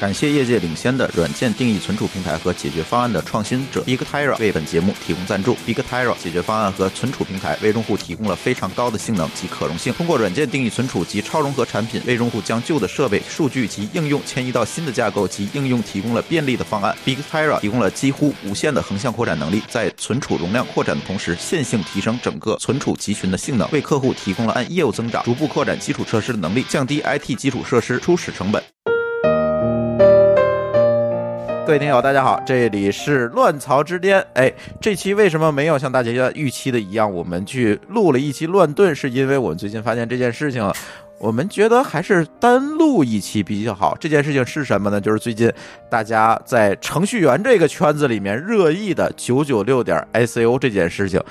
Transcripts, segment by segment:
感谢业界领先的软件定义存储平台和解决方案的创新者 BigTira 为本节目提供赞助。BigTira 解决方案和存储平台为用户提供了非常高的性能及可容性。通过软件定义存储及超融合产品，为用户将旧的设备、数据及应用迁移到新的架构及应用提供了便利的方案。BigTira 提供了几乎无限的横向扩展能力，在存储容量扩展的同时，线性提升整个存储集群的性能，为客户提供了按业务增长逐步扩展基础设施的能力，降低 IT 基础设施初始成本。各位听友，大家好，这里是乱曹之巅。哎，这期为什么没有像大家预期的一样，我们去录了一期乱炖？是因为我们最近发现这件事情了。我们觉得还是单录一期比较好。这件事情是什么呢？就是最近大家在程序员这个圈子里面热议的九九六点 ICO 这件事情。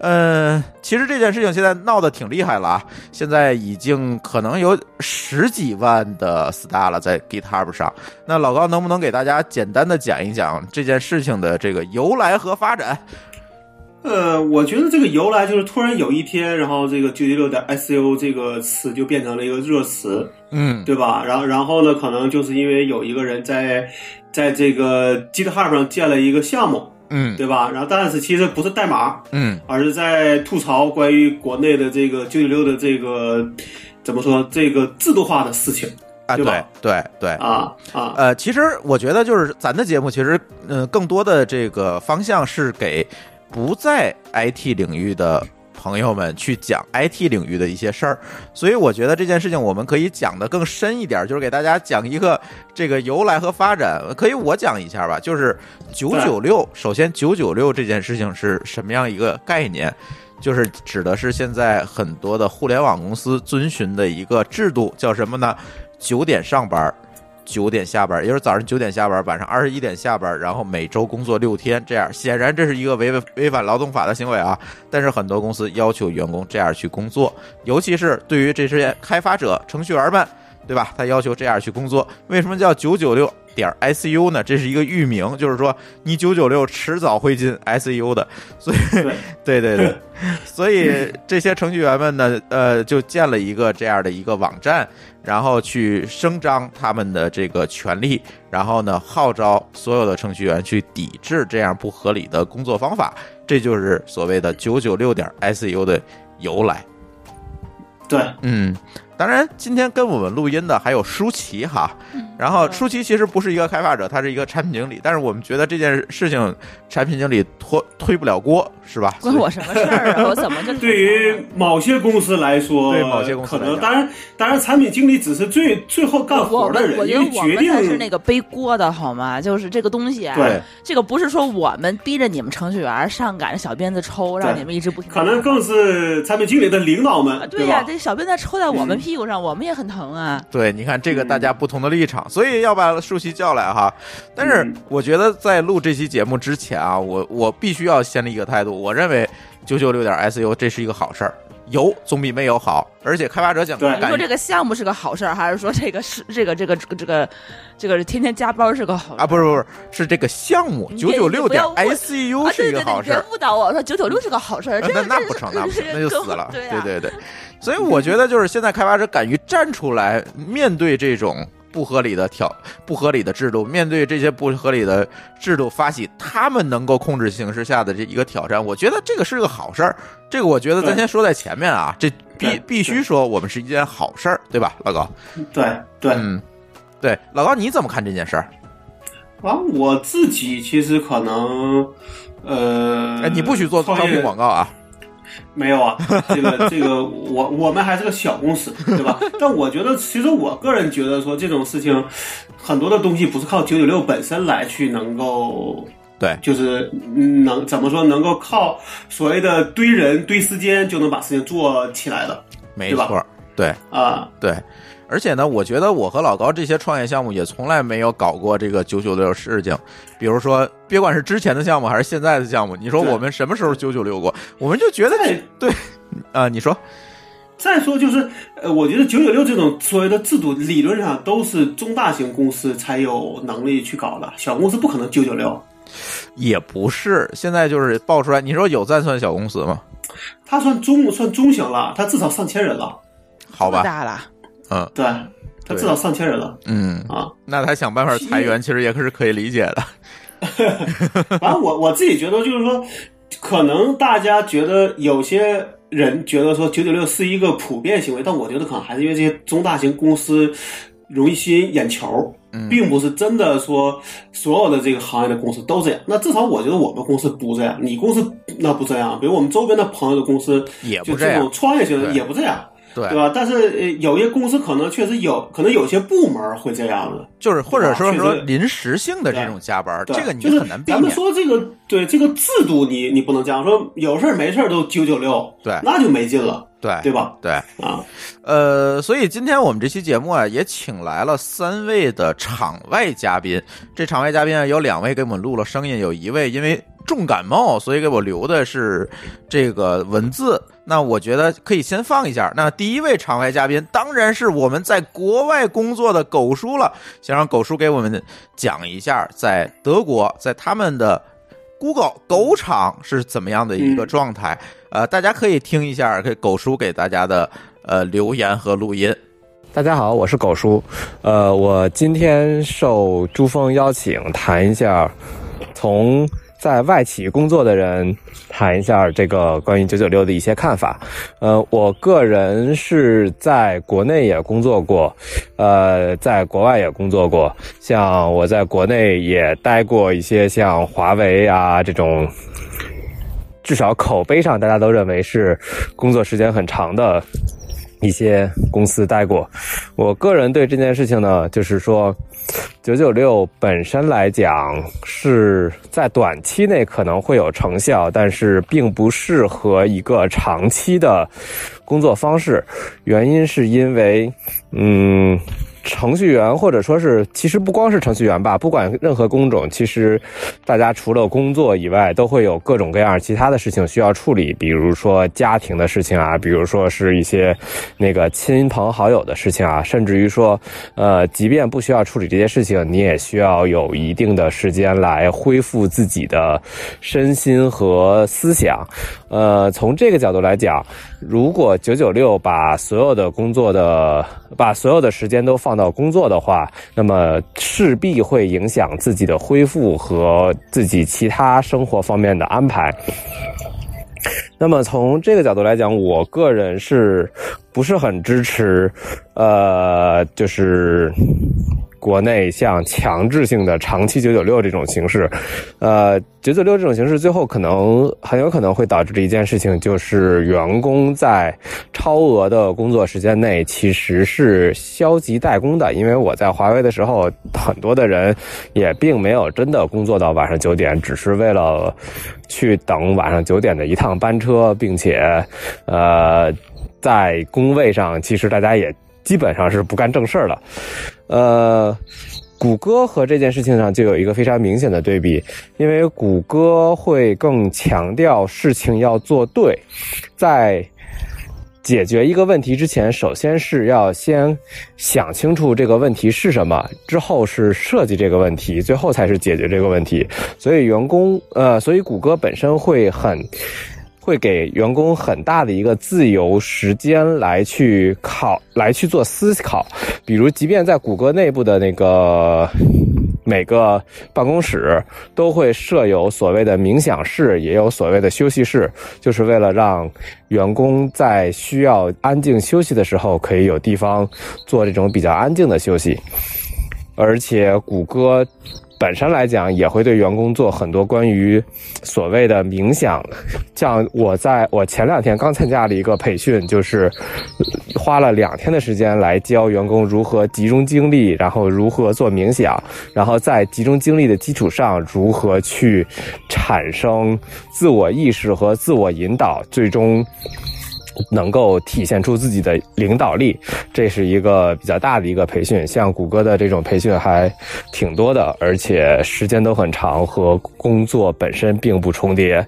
嗯，其实这件事情现在闹得挺厉害了啊！现在已经可能有十几万的 star 了在 GitHub 上。那老高能不能给大家简单的讲一讲这件事情的这个由来和发展？呃，我觉得这个由来就是突然有一天，然后这个九九六的 ICO 这个词就变成了一个热词，嗯，对吧？然后，然后呢，可能就是因为有一个人在在这个 GitHub 上建了一个项目，嗯，对吧？然后，但是其实不是代码，嗯，而是在吐槽关于国内的这个九九六的这个怎么说这个制度化的事情啊，对对对啊啊，呃，其实我觉得就是咱的节目，其实嗯，更多的这个方向是给。不在 IT 领域的朋友们去讲 IT 领域的一些事儿，所以我觉得这件事情我们可以讲的更深一点，就是给大家讲一个这个由来和发展。可以我讲一下吧，就是九九六。首先，九九六这件事情是什么样一个概念？就是指的是现在很多的互联网公司遵循的一个制度，叫什么呢？九点上班。九点下班，也就是早上九点下班，晚上二十一点下班，然后每周工作六天，这样显然这是一个违违反劳动法的行为啊。但是很多公司要求员工这样去工作，尤其是对于这些开发者、程序员们，对吧？他要求这样去工作。为什么叫九九六点 ICU 呢？这是一个域名，就是说你九九六迟早会进 ICU 的。所以，对对对，所以这些程序员们呢，呃，就建了一个这样的一个网站。然后去声张他们的这个权利，然后呢号召所有的程序员去抵制这样不合理的工作方法，这就是所谓的九九六点 ICU 的由来。对，嗯。当然，今天跟我们录音的还有舒淇哈，然后舒淇其实不是一个开发者，他是一个产品经理。但是我们觉得这件事情，产品经理拖推不了锅，是吧？关我什么事儿啊？我怎么就对于某些公司来说，对某些公司可能当然，当然产品经理只是最最后干活的人，我觉得我们才是那个背锅的好吗？就是这个东西啊，对，这个不是说我们逼着你们程序员上赶着小鞭子抽，让你们一直不停。可能更是产品经理的领导们，对呀，这小鞭子抽在我们。屁股上，我们也很疼啊。对，你看这个大家不同的立场，所以要把舒淇叫来哈。但是我觉得在录这期节目之前啊，我我必须要先立一个态度，我认为九九六点 SU 这是一个好事儿，有总比没有好。而且开发者讲，你说这个项目是个好事儿，还是说这个是 这个这个这个这个这个天天加班是个好啊？不是不是，是这个项目九九六点 ICU 是一个好事儿。别误导我说九九六是个好事儿，那那不成，那不成，那就死了。对对对。所以我觉得，就是现在开发者敢于站出来，面对这种不合理的挑、不合理的制度，面对这些不合理的制度，发起他们能够控制形势下的这一个挑战，我觉得这个是个好事儿。这个我觉得咱先说在前面啊，这必必须说我们是一件好事儿，对吧，老高？对对，嗯，对，老高你怎么看这件事儿？啊，我自己其实可能，呃，哎，你不许做招聘广告啊。没有啊，这 个这个，我我们还是个小公司，对吧？但我觉得，其实我个人觉得说这种事情，很多的东西不是靠九九六本身来去能够，对，就是能怎么说，能够靠所谓的堆人堆时间就能把事情做起来的，没错，对啊，对。而且呢，我觉得我和老高这些创业项目也从来没有搞过这个九九六事情。比如说，别管是之前的项目还是现在的项目，你说我们什么时候九九六过？我们就觉得对啊，你说。再说就是，呃，我觉得九九六这种所谓的制度，理论上都是中大型公司才有能力去搞的，小公司不可能九九六。也不是，现在就是爆出来，你说有赞算小公司吗？他算中算中型了，他至少上千人了。好吧。大了。嗯，对，他至少上千人了嗯，啊。那他想办法裁员，其实也是可以理解的。反正我我自己觉得就是说，可能大家觉得有些人觉得说九九六是一个普遍行为，但我觉得可能还是因为这些中大型公司容易吸引眼球，并不是真的说所有的这个行业的公司都这样。那至少我觉得我们公司不这样，你公司那不这样。比如我们周边的朋友的公司就也不这样种创业型的也不这样。对对吧？但是呃，有些公司可能确实有，可能有些部门会这样的，就是或者说说临时性的这种加班，对这个你就很难避咱们免。说这个对这个制度你，你不能这样说，有事儿没事儿都九九六，对那就没劲了，对对吧？对，啊，呃，所以今天我们这期节目啊，也请来了三位的场外嘉宾。这场外嘉宾啊，有两位给我们录了声音，有一位因为重感冒，所以给我留的是这个文字。那我觉得可以先放一下。那第一位场外嘉宾当然是我们在国外工作的狗叔了，想让狗叔给我们讲一下在德国，在他们的 Google 狗场是怎么样的一个状态。呃，大家可以听一下，给狗叔给大家的呃留言和录音。大家好，我是狗叔。呃，我今天受珠峰邀请，谈一下从在外企工作的人谈一下这个关于九九六的一些看法。呃，我个人是在国内也工作过，呃，在国外也工作过。像我在国内也待过一些像华为啊这种，至少口碑上大家都认为是工作时间很长的一些公司待过。我个人对这件事情呢，就是说，九九六本身来讲是在短期内可能会有成效，但是并不适合一个长期的工作方式。原因是因为，嗯。程序员或者说是，其实不光是程序员吧，不管任何工种，其实大家除了工作以外，都会有各种各样其他的事情需要处理，比如说家庭的事情啊，比如说是一些那个亲朋好友的事情啊，甚至于说，呃，即便不需要处理这些事情，你也需要有一定的时间来恢复自己的身心和思想。呃，从这个角度来讲，如果九九六把所有的工作的把所有的时间都放到工作的话，那么势必会影响自己的恢复和自己其他生活方面的安排。那么从这个角度来讲，我个人是不是很支持，呃，就是国内像强制性的长期九九六这种形式，呃，九九六这种形式最后可能很有可能会导致的一件事情，就是员工在超额的工作时间内其实是消极怠工的。因为我在华为的时候，很多的人也并没有真的工作到晚上九点，只是为了去等晚上九点的一趟班车，并且，呃，在工位上其实大家也基本上是不干正事儿的。呃，谷歌和这件事情上就有一个非常明显的对比，因为谷歌会更强调事情要做对，在解决一个问题之前，首先是要先想清楚这个问题是什么，之后是设计这个问题，最后才是解决这个问题。所以员工，呃，所以谷歌本身会很。会给员工很大的一个自由时间来去考，来去做思考。比如，即便在谷歌内部的那个每个办公室都会设有所谓的冥想室，也有所谓的休息室，就是为了让员工在需要安静休息的时候，可以有地方做这种比较安静的休息。而且，谷歌。本身来讲，也会对员工做很多关于所谓的冥想。像我在我前两天刚参加了一个培训，就是花了两天的时间来教员工如何集中精力，然后如何做冥想，然后在集中精力的基础上，如何去产生自我意识和自我引导，最终。能够体现出自己的领导力，这是一个比较大的一个培训。像谷歌的这种培训还挺多的，而且时间都很长，和工作本身并不重叠。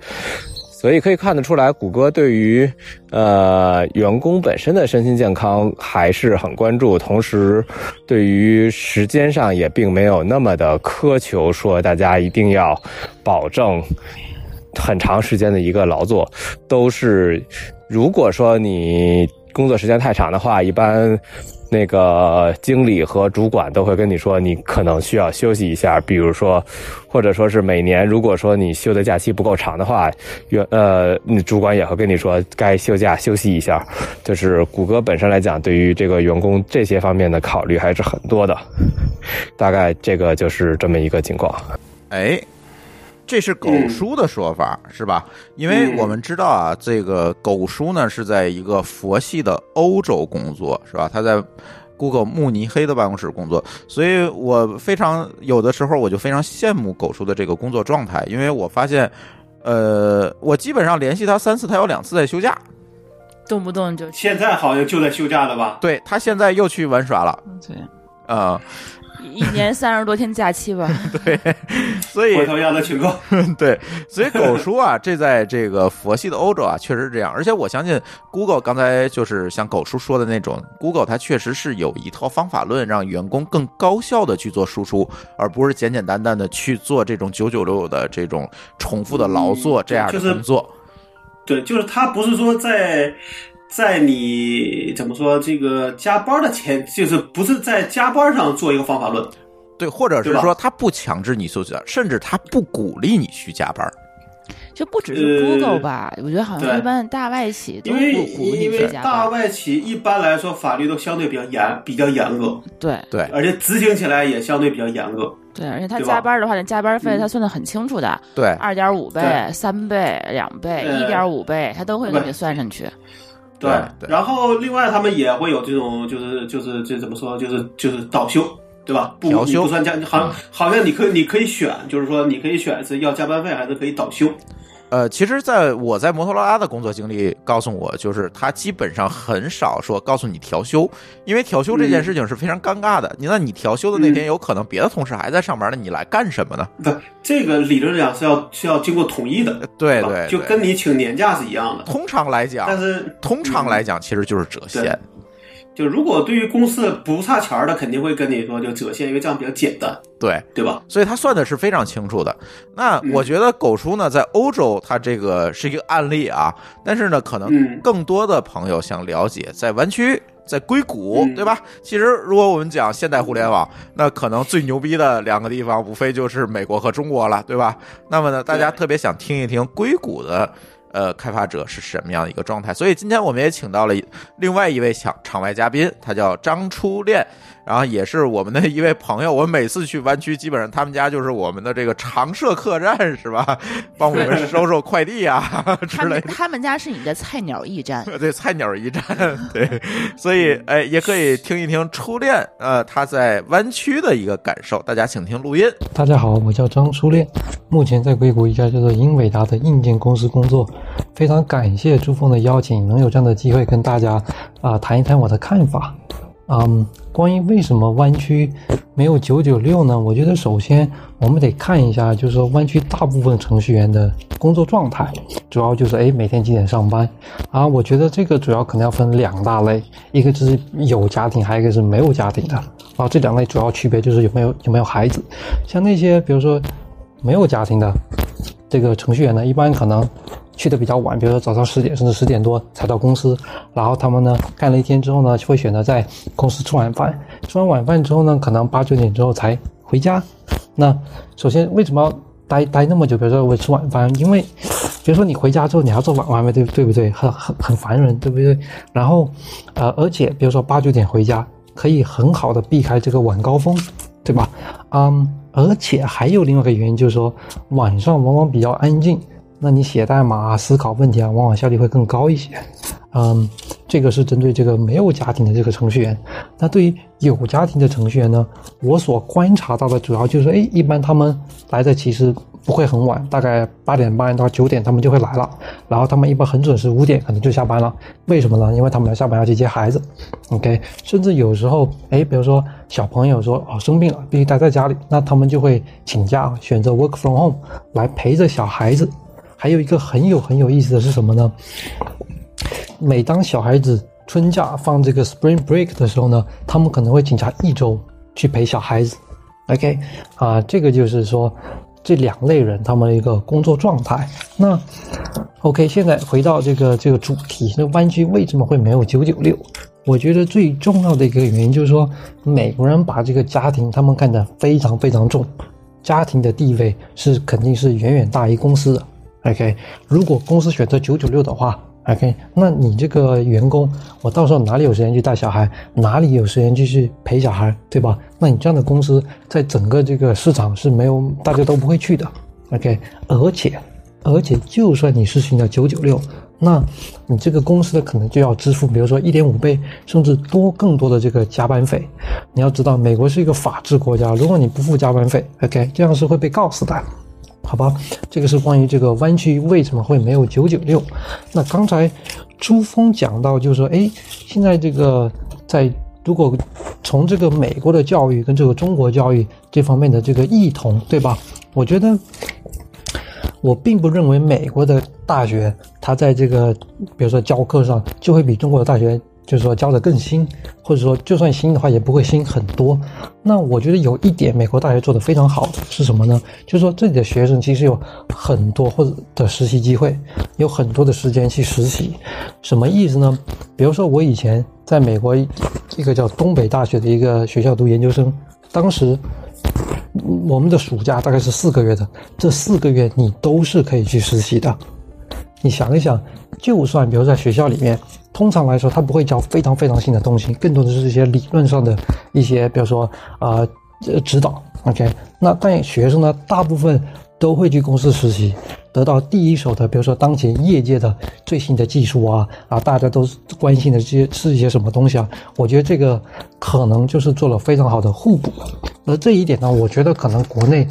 所以可以看得出来，谷歌对于呃员工本身的身心健康还是很关注，同时对于时间上也并没有那么的苛求，说大家一定要保证很长时间的一个劳作，都是。如果说你工作时间太长的话，一般那个经理和主管都会跟你说，你可能需要休息一下，比如说，或者说是每年，如果说你休的假期不够长的话，员呃，你主管也会跟你说该休假休息一下。就是谷歌本身来讲，对于这个员工这些方面的考虑还是很多的。大概这个就是这么一个情况。哎，这是狗叔的说法、是吧？因为我们知道啊，这个狗叔呢是在一个佛系的欧洲工作，是吧？他在 Google 慕尼黑的办公室工作，所以我非常有的时候我就非常羡慕狗叔的这个工作状态，因为我发现，呃，我基本上联系他三次，他有两次在休假。动不动就现在好像就在休假了吧？对他现在又去玩耍了，对，啊、一年三十多天假期吧。对，所以回头让他请客。对，所以狗叔啊，这在这个佛系的欧洲啊，确实是这样。而且我相信，Google 刚才就是像狗叔说的那种，Google 它确实是有一套方法论，让员工更高效的去做输出，而不是简简单单的去做这种九九六的这种重复的劳作这样的就是工作。对，就是他不是说在在你怎么说这个加班的前，就是不是在加班上做一个方法论。对，或者是说他不强制你休息，甚至他不鼓励你去加班。就不只是呃 Google 吧，我觉得好像一般大外企都因为不鼓励因你去加为大。外企一般来说法律都相对比较严，比较严格，对对，而且执行起来也相对比较严格。对，而且他加班的话，那加班费嗯他算的很清楚的，对，二点五倍、对三倍、两倍、呃一点五倍，他都会给不你算上去。对对然后另外他们也会有这种，就是就是这怎么说，就是就是倒休，对吧？不，调休你不算加，好像好像你可以你可以选，就是说你可以选是要加班费还是可以倒休。呃，其实在我在摩托罗拉的工作经历告诉我，就是他基本上很少说告诉你调休，因为调休这件事情是非常尴尬的。你那你调休的那天，有可能别的同事还在上班呢，你来干什么呢？不，这个理论上是要是要经过统一的，对对，对就跟你请年假是一样的。通常来讲但，是通常来讲其实就是折现对。就如果对于公司不差钱儿的，肯定会跟你说就折现，因为这样比较简单，对，对吧？所以他算的是非常清楚的。那嗯我觉得狗叔呢，在欧洲，他这个是一个案例啊，但是呢，可能嗯更多的朋友想了解，在湾区。在硅谷，嗯对吧？其实，如果我们讲现代互联网，那可能最牛逼的两个地方，无非就是美国和中国了，对吧？那么呢，大家特别想听一听硅谷的呃开发者是什么样的一个状态，所以今天我们也请到了另外一位场场外嘉宾，他叫张初恋，然后也是我们的一位朋友。我每次去湾区，基本上他们家就是我们的这个常设客栈，是吧？帮我们收收快递啊 之类的。他们家是你的菜鸟驿站，对，菜鸟驿站，对，所以哎，也可以听一听初恋，呃，他在湾区的一个感受。大家请听录音。大家好，我叫张初恋，目前在硅谷一家叫做英伟达的硬件公司工作。非常感谢朱峰的邀请，能有这样的机会跟大家啊、谈一谈我的看法。嗯，关于为什么湾区没有九九六呢？我觉得首先我们得看一下，就是说湾区大部分程序员的工作状态，主要就是哎每天几点上班啊？我觉得这个主要可能要分两大类，一个就是有家庭，还有一个是没有家庭的啊。这两类主要区别就是有没有有没有孩子。像那些比如说没有家庭的这个程序员呢，一般可能去的比较晚，比如说早上十点甚至十点多才到公司，然后他们呢干了一天之后呢，就会选择在公司吃晚饭，吃完晚饭之后呢，可能八九点之后才回家。那首先为什么要待待那么久？比如说我吃晚饭，因为比如说你回家之后你要做晚晚饭，对对不对？很很很烦人，对不对？然后呃，而且比如说八九点回家，可以很好的避开这个晚高峰，对吧？嗯，而且还有另外一个原因，就是说晚上往往比较安静，那你写代码啊、思考问题啊，往往效率会更高一些。嗯，这个是针对这个没有家庭的这个程序员。那对于有家庭的程序员呢，我所观察到的主要就是，哎，一般他们来的其实不会很晚，大概八点半到九点他们就会来了，然后他们一般很准时，五点可能就下班了。为什么呢？因为他们要下班要去接孩子，OK，甚至有时候，哎，比如说小朋友说哦生病了，必须待在家里，那他们就会请假，选择 work from home 来陪着小孩子。还有一个很有很有意思的是什么呢？每当小孩子春假放这个 Spring Break 的时候呢，他们可能会请假一周去陪小孩子。OK，啊，这个就是说这两类人他们的一个工作状态。那 OK，现在回到这个这个主题，那湾区为什么会没有九九六？我觉得最重要的一个原因就是说，美国人把这个家庭他们看得非常非常重，家庭的地位是肯定是远远大于公司的。OK，如果公司选择九九六的话，OK，那你这个员工，我到时候哪里有时间去带小孩，哪里有时间继续陪小孩，对吧？那你这样的公司在整个这个市场是没有大家都不会去的。OK，而且而且就算你实行了九九六，那你这个公司的可能就要支付，比如说一点五倍甚至多更多的这个加班费。你要知道，美国是一个法治国家，如果你不付加班费，OK，这样是会被告死的。好吧，这个是关于这个湾区为什么会没有九九六。那刚才朱峰讲到，就是说，哎，现在这个在如果从这个美国的教育跟这个中国教育这方面的这个异同，对吧？我觉得我并不认为美国的大学它在这个比如说教课上就会比中国的大学就是说教的更新，或者说就算新的话也不会新很多。那我觉得有一点美国大学做的非常好的是什么呢？就是说这里的学生其实有很多或者的实习机会，有很多的时间去实习。什么意思呢？比如说我以前在美国一个叫东北大学的一个学校读研究生，当时我们的暑假大概是四个月的，这四个月你都是可以去实习的。你想一想，就算比如在学校里面，通常来说他不会教非常非常新的东西，更多的是一些理论上的一些，比如说啊呃指导。OK，那但学生呢，大部分都会去公司实习，得到第一手的，比如说当前业界的最新的技术啊啊，大家都关心的这些是一些什么东西啊？我觉得这个可能就是做了非常好的互补。而这一点呢，我觉得可能国内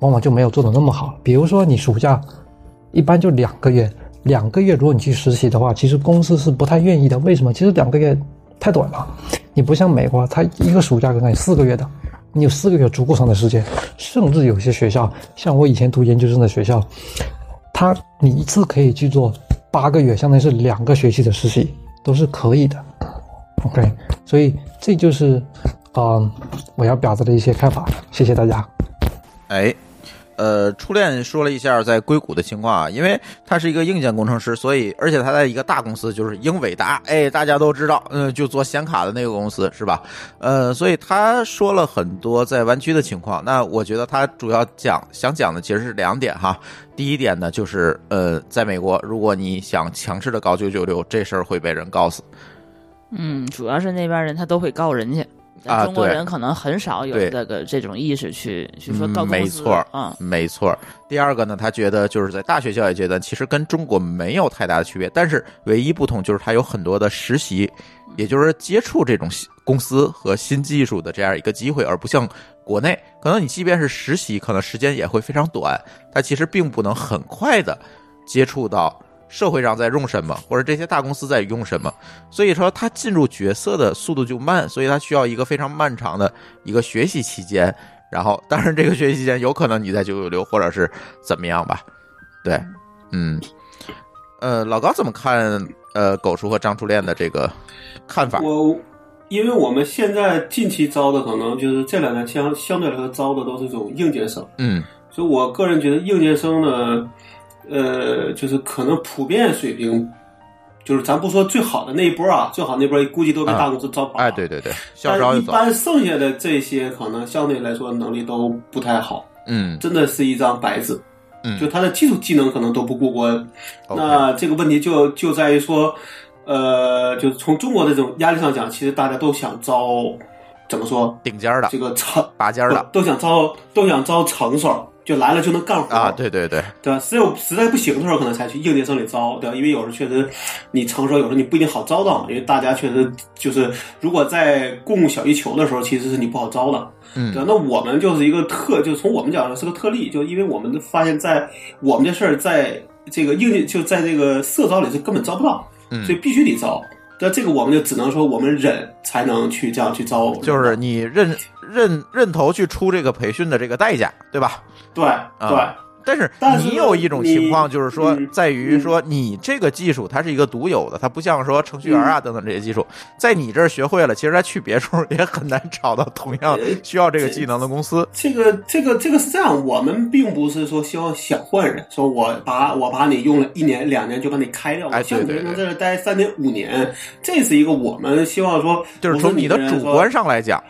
往往就没有做的那么好。比如说你暑假。一般就两个月，两个月如果你去实习的话，其实公司是不太愿意的。为什么？其实两个月太短了，你不像美国，它一个暑假可能四个月的，你有四个月足够长的时间。甚至有些学校，像我以前读研究生的学校，他你一次可以去做八个月，相当于是两个学期的实习，都是可以的。OK，所以这就是啊、我要表达的一些看法。谢谢大家。哎，呃，初恋说了一下在硅谷的情况啊，因为他是一个硬件工程师，所以而且他在一个大公司，就是英伟达，哎，大家都知道，嗯、就做显卡的那个公司是吧？呃，所以他说了很多在湾区的情况。那我觉得他主要讲想讲的其实是两点哈。第一点呢，就是呃，在美国，如果你想强势的搞九九六，这事儿会被人告死。嗯，主要是那边人他都会告人家，啊中国人可能很少有这个这种意识去去说嗯告公司没错嗯，没错。第二个呢，他觉得就是在大学教育阶段，其实跟中国没有太大的区别，但是唯一不同就是他有很多的实习，也就是接触这种新公司和新技术的这样一个机会，而不像国内，可能你即便是实习，可能时间也会非常短，他其实并不能很快的接触到。社会上在用什么，或者这些大公司在用什么，所以说他进入角色的速度就慢，所以他需要一个非常漫长的一个学习期间。然后，当然这个学习期间有可能你在九九六或者是怎么样吧，对，嗯，呃，老高怎么看呃狗叔和张初恋的这个看法？我因为我们现在近期招的可能就是这两年相相对来说招的都是这种应届生，嗯。所以我个人觉得应届生呢，呃，就是可能普遍水平，就是咱不说最好的那一波啊，最好那波估计都被大公司招跑了。哎，对对对，但一般剩下的这些可能相对来说能力都不太好，嗯真的是一张白纸。嗯，就他的技术技能可能都不过关。那这个问题就就在于说，呃，就是从中国的这种压力上讲，其实大家都想招，怎么说？顶尖儿的这个成拔尖儿的都想招，都想招成手，就来了就能干活啊，对对对，对吧？只有实在不行的时候，可能才去应届生里招，对吧？因为有时候确实你成熟，有时候你不一定好招到，因为大家确实就是，如果在供小一求的时候，其实是你不好招的。嗯对吧，那我们就是一个特，就从我们角度是个特例，就因为我们发现，在我们这事儿，在这个应届就在这个社招里是根本招不到，嗯所以必须得招。那这个我们就只能说我们忍才能去这样去招，就是你认认认头去出这个培训的这个代价，对吧？对对啊但是你有一种情况，就是说嗯，在于说你这个技术它是一个独有的，它不像说程序员啊等等这些技术，在你这儿学会了，其实他去别处也很难找到同样 需要这个技能的公司。这个这个这个是这样，我们并不是说希望想换人，说我把我把你用了一年两年就把你开掉，哎我希望对对。你能在这待三年五年，这是一个我们希望说，就是从你的主观上来讲，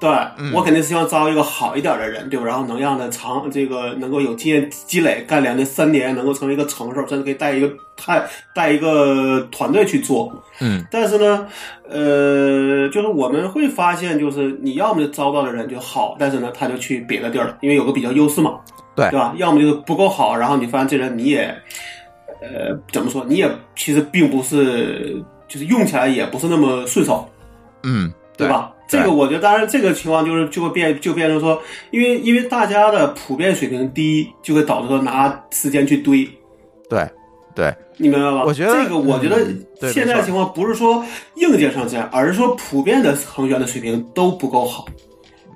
对、嗯我肯定是希望招一个好一点的人，对吧？然后能让他长这个能够有经验积累，干两年三年能够成为一个成手，甚至可以带一个带带一个团队去做。嗯，但是呢，呃，就是我们会发现，就是你要么就招到的人就好，但是呢，他就去别的地儿了，因为有个比较优势嘛，对对吧？要么就是不够好，然后你发现这人你也，呃，怎么说？你也其实并不是，就是用起来也不是那么顺手。嗯，对吧？对这个我觉得，当然这个情况就是就会变，就变成说，因为因为大家的普遍水平低，就会导致说拿时间去堆，对对，你明白吧？我觉得这个，我觉得现在情况不是说硬件上这样，而是说普遍的程序员的水平都不够好，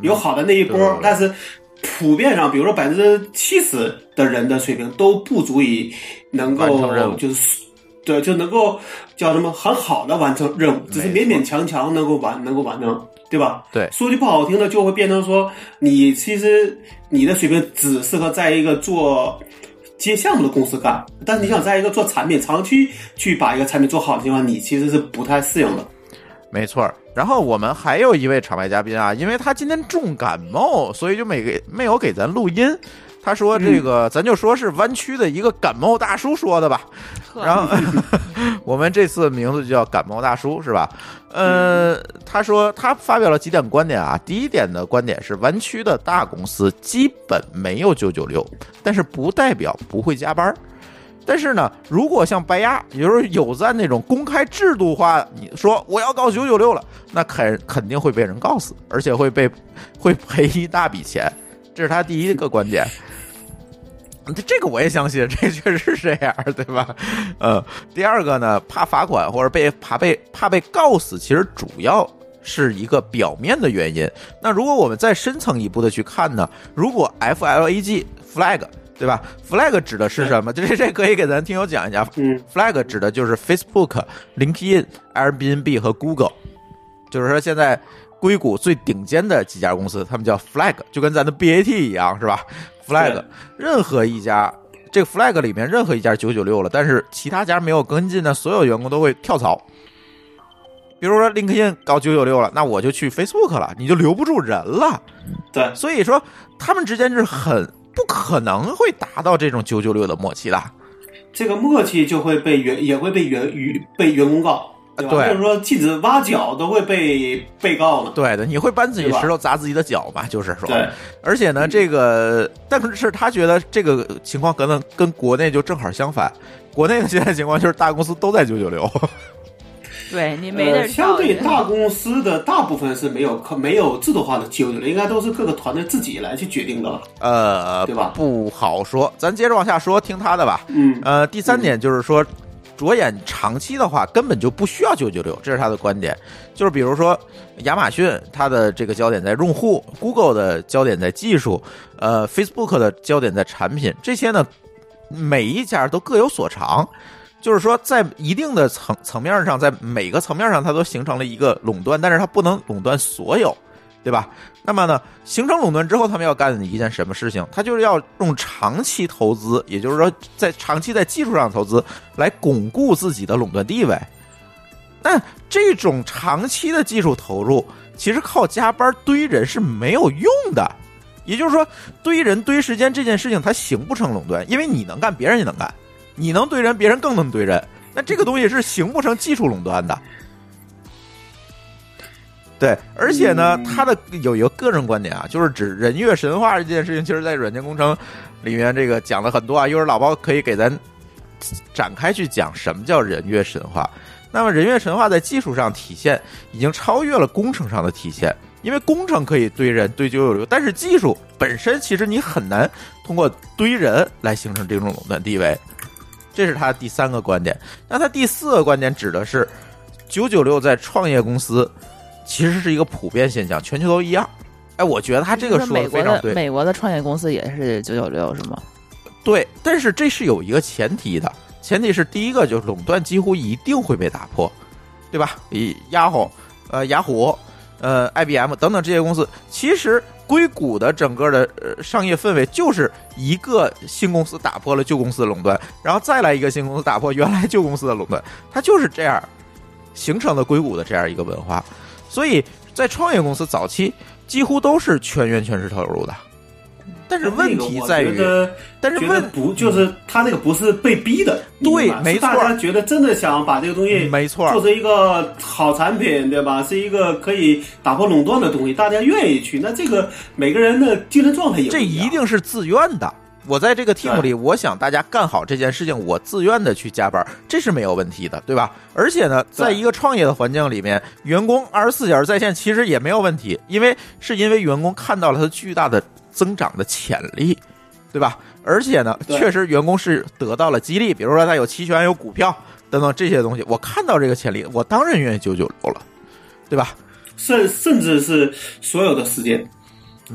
有好的那一波，对但是普遍上，比如说百分之七十的人的水平都不足以能够就是。对，就能够叫什么很好的完成任务，只是勉勉强强能够完能够完成，对吧？对说句不好听的，就会变成说，你其实你的水平只适合在一个做接项目的公司干，但是你想在一个做产品长期去把一个产品做好的地方，你其实是不太适应的。没错儿。然后我们还有一位场外嘉宾啊，因为他今天重感冒，所以就没给没有给咱录音。他说：“这个、咱就说是湾区的一个感冒大叔说的吧。”然后我们这次名字就叫感冒大叔是吧？呃，他说他发表了几点观点啊。第一点的观点是，湾区的大公司基本没有九九六，但是不代表不会加班。但是呢，如果像白鸭，也就是有赞那种公开制度化，你说我要告九九六了，那肯肯定会被人告死，而且会被会赔一大笔钱。这是他第一个观点。这这个我也相信，这确实是这样，对吧？呃，第二个呢，怕罚款或者被怕被怕被告死，其实主要是一个表面的原因。那如果我们再深层一步的去看呢，如果 FLAG flag 对吧？flag 指的是什么？这这可以给咱听友讲一讲。嗯 flag 指的就是 Facebook、LinkedIn、Airbnb 和 Google，就是说现在硅谷最顶尖的几家公司，他们叫 flag，就跟咱的 BAT 一样，是吧？flag 任何一家。这个 flag 里面任何一家九九六了，但是其他家没有跟进的，所有员工都会跳槽。比如说 LinkedIn 搞九九六了，那我就去 Facebook 了，你就留不住人了。对，所以说他们之间是很不可能会达到这种九九六的默契的。这个默契就会被员也会被员与被员工告，对吧？对或者说禁止挖脚都会被被告呢。对的，你会搬自己石头砸自己的脚嘛？就是说，对，而且呢，这个但是他觉得这个情况可能跟国内就正好相反。国内的现在情况就是大公司都在九九六，对你没得呃，相对大公司的大部分是没有可没有制度化的九九六，应该都是各个团队自己来去决定的了。呃，对吧不好说，咱接着往下说，听他的吧。嗯，呃，第三点就是说，着眼长期的话，根本就不需要九九六，这是他的观点。就是比如说，亚马逊它的这个焦点在用户，Google 的焦点在技术，呃，Facebook 的焦点在产品，这些呢，每一家都各有所长。就是说，在一定的层层面上，在每个层面上，它都形成了一个垄断，但是它不能垄断所有，对吧？那么呢，形成垄断之后，他们要干的一件什么事情？他就是要用长期投资，也就是说，在长期在技术上投资，来巩固自己的垄断地位。但这种长期的技术投入，其实靠加班堆人是没有用的。也就是说，堆人堆时间这件事情，它形不成垄断，因为你能干，别人也能干；你能堆人，别人更能堆人。那这个东西是形不成技术垄断的。对，而且呢，他的有一个个人观点啊，就是指人月神话这件事情，其实在软件工程里面这个讲了很多啊。一会儿老包可以给咱展开去讲什么叫人月神话。那么人月神话在技术上体现已经超越了工程上的体现，因为工程可以堆人堆九九六，但是技术本身其实你很难通过堆人来形成这种垄断地位。这是他第三个观点。那他第四个观点指的是九九六在创业公司其实是一个普遍现象，全球都一样。哎，我觉得他这个说的的非常对。美国的创业公司也是九九六是吗？对，但是这是有一个前提的，前提是第一个就是垄断几乎一定会被打破，对吧？以雅虎、呃雅虎、呃 IBM 等等这些公司，其实硅谷的整个的呃商业氛围就是一个新公司打破了旧公司的垄断，然后再来一个新公司打破原来旧公司的垄断，它就是这样形成的硅谷的这样一个文化。所以在创业公司早期几乎都是全员全时投入的，但是问题在于但是问不就是他那个不是被逼的，对没错是大家觉得真的想把这个东西没错做成一个好产品，对吧？是一个可以打破垄断的东西，大家愿意去。那这个每个人的精神状态也不这一定是自愿的。我在这个 team 里，我想大家干好这件事情，我自愿的去加班，这是没有问题的，对吧？而且呢，在一个创业的环境里面，员工二十四小时在线其实也没有问题，因为是因为员工看到了他巨大的增长的潜力，对吧？而且呢，确实员工是得到了激励，比如说他有期权、有股票等等这些东西，我看到这个潜力，我当然愿意九九六了，对吧？甚甚至是所有的时间，就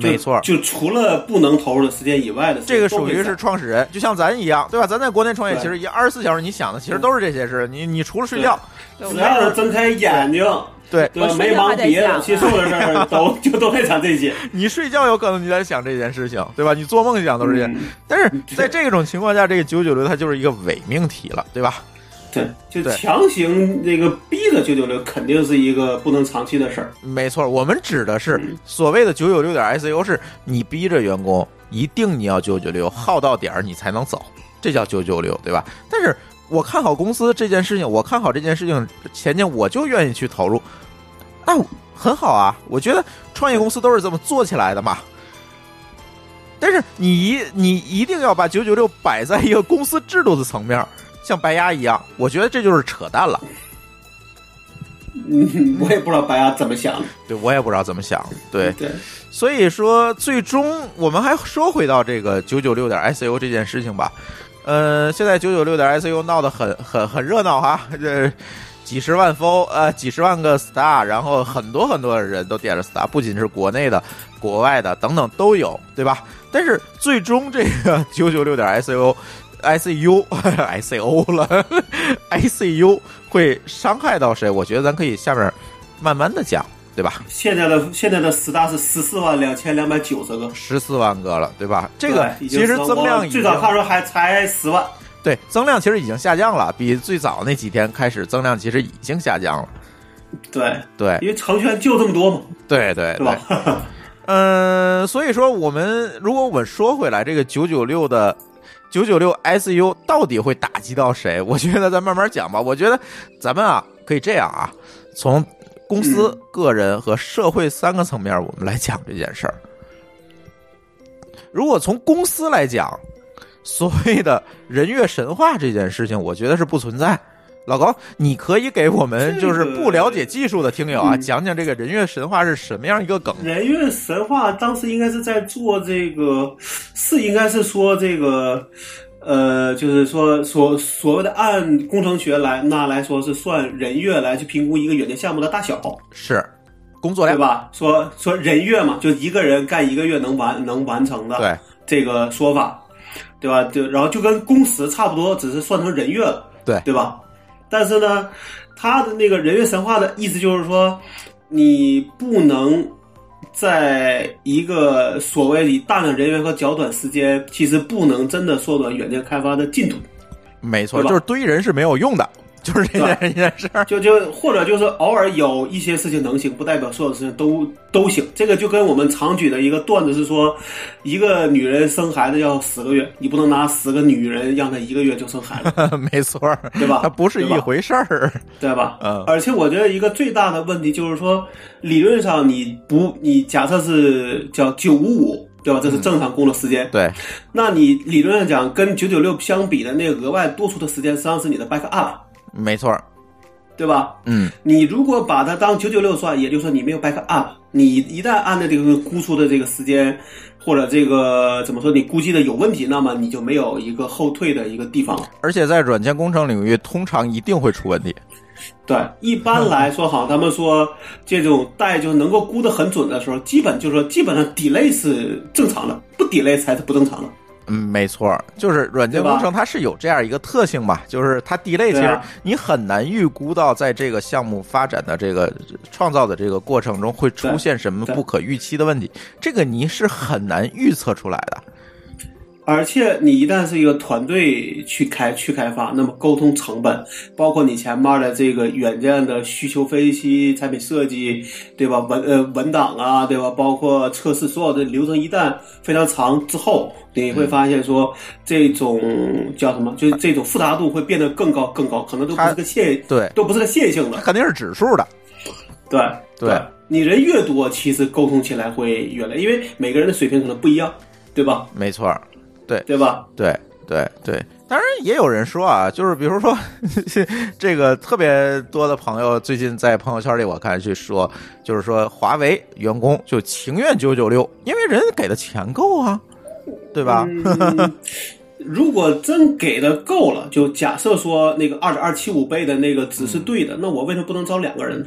没错，就除了不能投入的时间以外的这个属于是创始人，就像咱一样，对吧？咱在国内创业，其实一二十四小时，你想的其实都是这些事。你你除了睡觉，只要是睁开眼睛，对对吧？我没忙别的，其实所有的事儿 都就都在想这些。你睡觉有可能你在想这件事情，对吧？你做梦想都是这样。嗯但是在这种情况下，这个九九六它就是一个伪命题了，对吧？对，就强行那个逼着九九六，肯定是一个不能长期的事儿。没错，我们指的是嗯所谓的九九六点 ICU，是你逼着员工一定你要九九六，耗到点儿你才能走，这叫九九六，对吧？但是我看好公司这件事情，我看好这件事情前景，我就愿意去投入，那很好啊。我觉得创业公司都是这么做起来的嘛。但是你一你一定要把九九六摆在一个公司制度的层面，像白鸭一样，我觉得这就是扯淡了。嗯，我也不知道白鸭怎么想的。对我也不知道怎么想，对。对，所以说，最终我们还说回到这个九九六点 ICU 这件事情吧。呃，现在九九六点 ICU 闹得很很很热闹哈，这几十万封呃几十万个 star，然后很多很多人都点了 star，不仅是国内的、国外的等等都有，对吧？但是最终这个九九六点 ICU。ICU ICO 了，ICU 会伤害到谁？我觉得咱可以下面慢慢的讲，对吧？现在的现在的 star 是十四万两千两百九十个，十四万个了，对吧？这个其实增量最早他说还才十万。对增量其实已经下降了，比最早那几天开始增量其实已经下降了。对，对因为成全就这么多嘛，对对对？嗯、所以说我们如果我们说回来，这个九九六的九九六 ICU 到底会打击到谁？我觉得咱慢慢讲吧。我觉得咱们啊可以这样啊，从公司、个人和社会三个层面，我们来讲这件事儿。如果从公司来讲，所谓的人月神话这件事情，我觉得是不存在。老高，你可以给我们就是不了解技术的听友啊，嗯讲讲这个人月神话是什么样一个梗？人月神话当时应该是在做这个，是应该是说这个，呃，就是说所所谓的按工程学来那来说是算人月来去评估一个软件项目的大小，是工作量，对吧？说说人月嘛，就一个人干一个月能完能完成的，对，这个说法，对吧？就然后就跟工时差不多，只是算成人月了，对对吧？但是呢，他的那个人员神话的意思就是说，你不能在一个所谓以大量人员和较短时间，其实不能真的缩短软件开发的进度。没错，就是堆人是没有用的，就是这件这件事儿。就就或者就是偶尔有一些事情能行，不代表所有事情都都行。这个就跟我们常举的一个段子是说，一个女人生孩子要十个月，你不能拿十个女人让她一个月就生孩子，没错儿，对吧 它不是一回事儿。对吧？嗯而且我觉得一个最大的问题就是说，理论上你不，你假设是叫九五五，对吧？这是正常工作时间。对，那你理论上讲，跟九九六相比的那个额外多出的时间，实际上是你的 back up，没错儿。对吧？嗯，你如果把它当九九六算，也就是说你没有 back up，你一旦按照这个估出的这个时间，或者这个怎么说，你估计的有问题，那么你就没有一个后退的一个地方了。而且在软件工程领域，通常一定会出问题。对，一般来说，好，他们说这种带就能够估得很准的时候，基本就是说，基本上 delay 是正常的，不 delay 才是不正常的。嗯，没错儿，就是软件工程它是有这样一个特性吧，就是它 delay 其实你很难预估到在这个项目发展的这个创造的这个过程中会出现什么不可预期的问题，这个你是很难预测出来的。而且你一旦是一个团队去开去开发，那么沟通成本，包括你前面的这个软件的需求分析、产品设计，对吧？文呃文档啊，对吧？包括测试，所有的流程一旦非常长之后，你会发现说这种叫什么？就是这种复杂度会变得更高更高，可能都不是个线，对，都不是个线性的它。肯定是指数的。对对你人越多，其实沟通起来会越来，因为每个人的水平可能不一样，对吧？没错儿，对吧？对对对，当然也有人说啊，就是比如说 这个特别多的朋友最近在朋友圈里我看去说，就是说华为员工就情愿九九六，因为人家给的钱够啊，对吧？嗯，如果真给的够了，就假设说那个二点二七五倍的那个值是对的，那我为什么不能招两个人呢？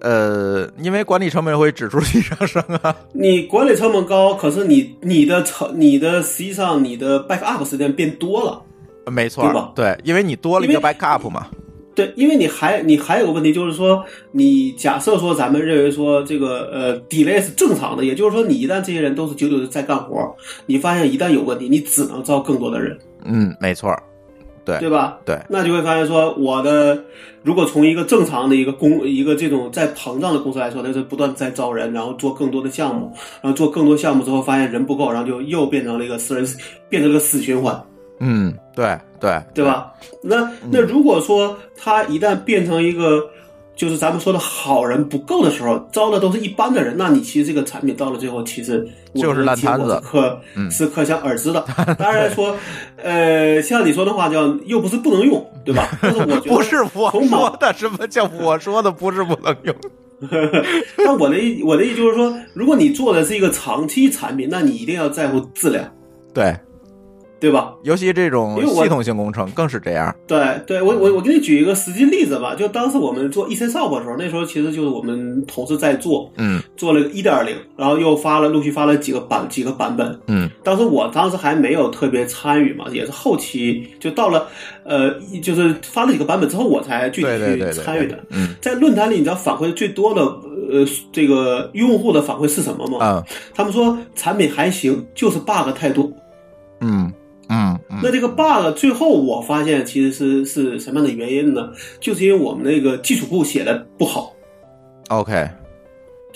呃，因为管理成本会指数级上升啊。你管理成本高，可是你你的成你的实际上你的 backup 时间变多了。没错对吧，对，因为你多了一个 backup 嘛。对，因为你还你还有个问题，就是说，你假设说咱们认为说这个呃 delay 是正常的，也就是说，你一旦这些人都是九九的在干活，你发现一旦有问题，你只能招更多的人，嗯，没错，对对吧？对，那就会发现说，我的如果从一个正常的一个公一个这种在膨胀的公司来说，它是不断在招人，然后做更多的项目，然后做更多项目之后，发现人不够，然后就又变成了一个私人，变成了个死循环，嗯，对对对？吧？那那如果说它一旦变成一个就是咱们说的好人不够的时候，招的都是一般的人，那你其实这个产品到了最后，其实我就是烂摊子可、嗯是可想而知的。当然说，呃，像你说的话叫又不是不能用，对吧？但是我觉 得不是我说的，什么叫我说的？不是不能用。那我的意我的意就是说，如果你做的是一个长期产品，那你一定要在乎质量，对，对吧？尤其这种系统性工程更是这样。对对，我我我给你举一个实际例子吧，就当时我们做 EC Shop 的时候，那时候其实就是我们同事在做，嗯做了个一点零，然后又发了陆续发了几个版几个版本。嗯当时我当时还没有特别参与嘛，也是后期就到了呃，就是发了几个版本之后，我才具体去对对对对参与的。嗯在论坛里，你知道反馈最多的呃这个用户的反馈是什么吗？啊他们说产品还行，就是 bug 太多。嗯嗯嗯。那这个 bug 最后我发现其实是是什么样的原因呢？就是因为我们那个基础库写的不好，，OK，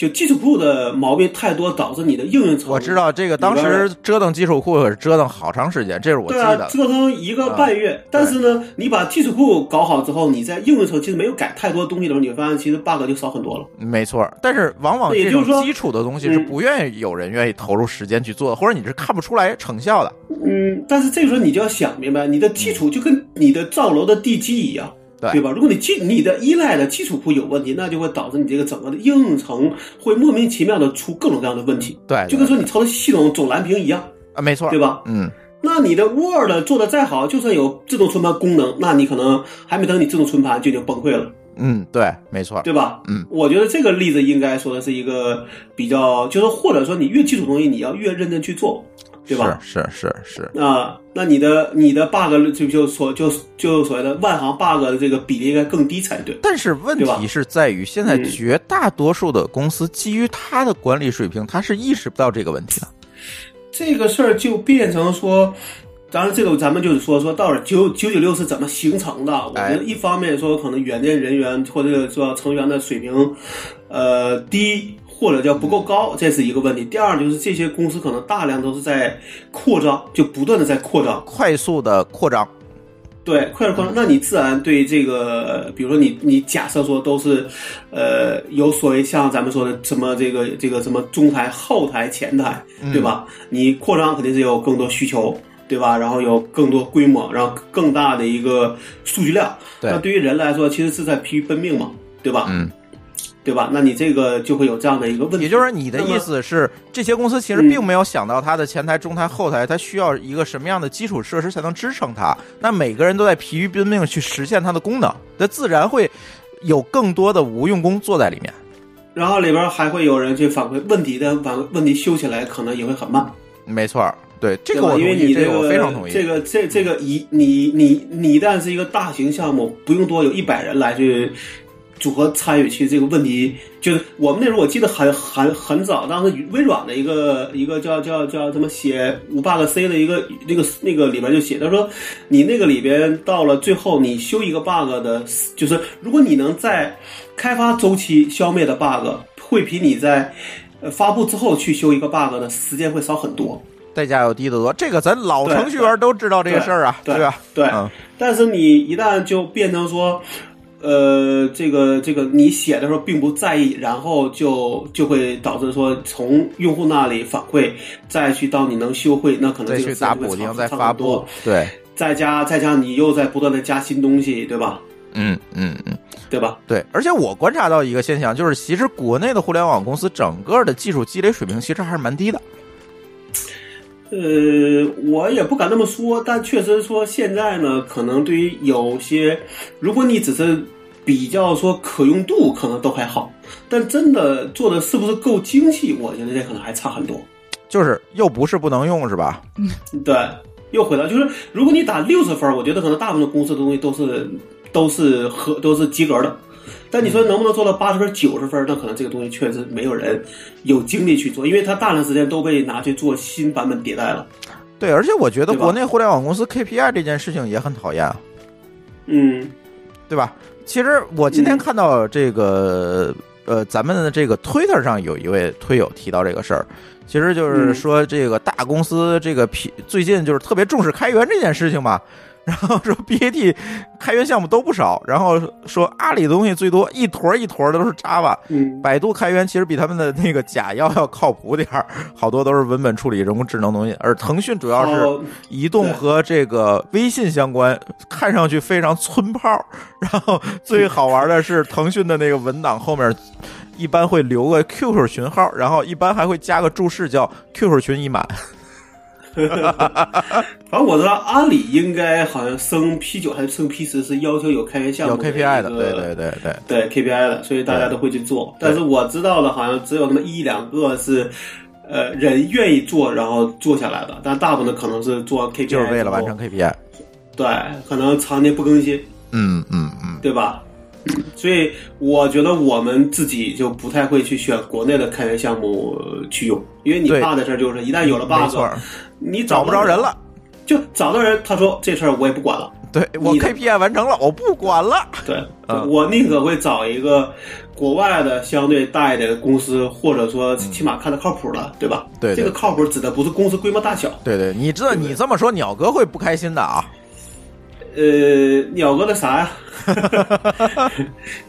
就基础库的毛病太多，导致你的应用层我知道这个当时折腾基础库可是折腾好长时间，这是我记对啊，得。折腾一个半月。但是呢，你把基础库搞好之后，你在应用层其实没有改太多东西的时候，你会发现其实 bug 就少很多了。没错，但是往往这种也就是说基础的东西是嗯不愿意有人愿意投入时间去做的，或者你是看不出来成效的。嗯，但是这个时候你就要想明白，你的基础就跟你的造楼的地基一样。对。对吧？如果你基你的依赖的基础库有问题，那就会导致你这个整个的应用层会莫名其妙的出各种各样的问题，对，就跟说你操作系统总蓝屏一样，啊，没错，对吧？嗯，那你的 Word 做的再好，就算有自动存盘功能，那你可能还没等你自动存盘就已经崩溃了，嗯，对，没错，对吧？嗯，我觉得这个例子应该说的是一个比较，就是或者说你越基础东西，你要越认真去做，对吧？是是是是，啊，那你的你的 bug 就就所就就所谓的万行 bug 的这个比例应该更低才对。但是问题是在于，现在嗯绝大多数的公司基于他的管理水平，他是意识不到这个问题的。这个事儿就变成说，当然这个咱们就是说说到底九九九六是怎么形成的？我觉哎得一方面说可能软件人员或者说成员的水平，呃低。或者叫不够高，这是一个问题。第二就是这些公司可能大量都是在扩张，就不断的在扩张，快速的扩张，对，快速扩张，那你自然对这个，比如说你你假设说都是，呃，有所谓像咱们说的什么这个这个什么中台、后台、前台，对吧？你扩张肯定是有更多需求，对吧？然后有更多规模，然后更大的一个数据量。对那对于人来说，其实是在疲于奔命嘛，对吧？嗯，对吧？那你这个就会有这样的一个问题。也就是你的意思是，这些公司其实嗯并没有想到它的前台、中台、后台，它需要一个什么样的基础设施才能支撑它。那每个人都在疲于奔命去实现它的功能，那自然会有更多的无用功坐在里面。然后里边还会有人去反馈问题的反问题修起来可能也会很慢。没错儿，对，这？个我因为你这个我个非常同意。这个这这个一你你你一旦是一个大型项目，不用多，有一百人来去组合参与，其实这个问题就是我们那时候我记得很很很早，当时微软的一个一个叫叫叫什么写无 bug C 的一个那个那个里边就写，他说你那个里边到了最后你修一个 bug 的，就是如果你能在开发周期消灭的 bug，会比你在呃发布之后去修一个 bug 的时间会少很多。代价要低得多，这个咱老程序员都知道这个事儿啊，对吧？对，嗯但是你一旦就变成说，呃，这个这个你写的时候并不在意，然后就就会导致说从用户那里反馈，再去到你能修会，那可能再去这个时间会打补丁，长再发布长很多，对，再加再加你又在不断的加新东西，对吧？嗯嗯嗯，对吧？对。而且我观察到一个现象，就是其实国内的互联网公司整个的技术积累水平其实还是蛮低的。呃，我也不敢那么说，但确实说现在呢，可能对于有些，如果你只是比较说可用度，可能都还好，但真的做的是不是够精细，我觉得这可能还差很多。就是又不是不能用，是吧？嗯对，又回到就是，如果你打六十分，我觉得可能大部分公司的东西都是都是合都是及格的。但你说能不能做到八十分、九十分？那可能这个东西确实没有人有精力去做，因为它大量时间都被拿去做新版本迭代了。对，而且我觉得国内互联网公司 KPI 这件事情也很讨厌啊，嗯对吧？其实我今天看到这个、呃，咱们的这个 Twitter 上有一位推友提到这个事儿，其实就是嗯说这个大公司这个 P 最近就是特别重视开源这件事情嘛。然后说 BAT 开源项目都不少，然后说阿里的东西最多一坨一坨的都是 Java，嗯百度开源其实比他们的那个假药要靠谱点儿，好多都是文本处理、人工智能东西。而腾讯主要是移动和这个微信相关，看上去非常村炮。然后最好玩的是，腾讯的那个文档后面一般会留个 QQ 群号，然后一般还会加个注释叫 “QQ 群已满 反正我知道阿里应该好像升 P 九还是升 P 十是要求有开源”，项目有 KPI 的。对对对对，对 KPI 的，所以大家都会去做。但是我知道的，好像只有那么一两个是，呃，人愿意做，然后做下来的。但大部分可能是做 KPI，就是为了完成 KPI。对，可能常年不更新，嗯嗯嗯，对吧？所以我觉得我们自己就不太会去选国内的开源项目呃去用，因为你怕的事儿就是一旦有了 bug，你找不着人，了。就找到人，他说这事儿我也不管了。对我 KPI 完成了，我不管了。对，嗯我宁可会找一个国外的相对大一点的公司，或者说起码看着靠谱的，对吧？对这个靠谱指的不是公司规模大小，对对，你知道你这么说，鸟哥会不开心的啊。呃，鸟哥的啥呀？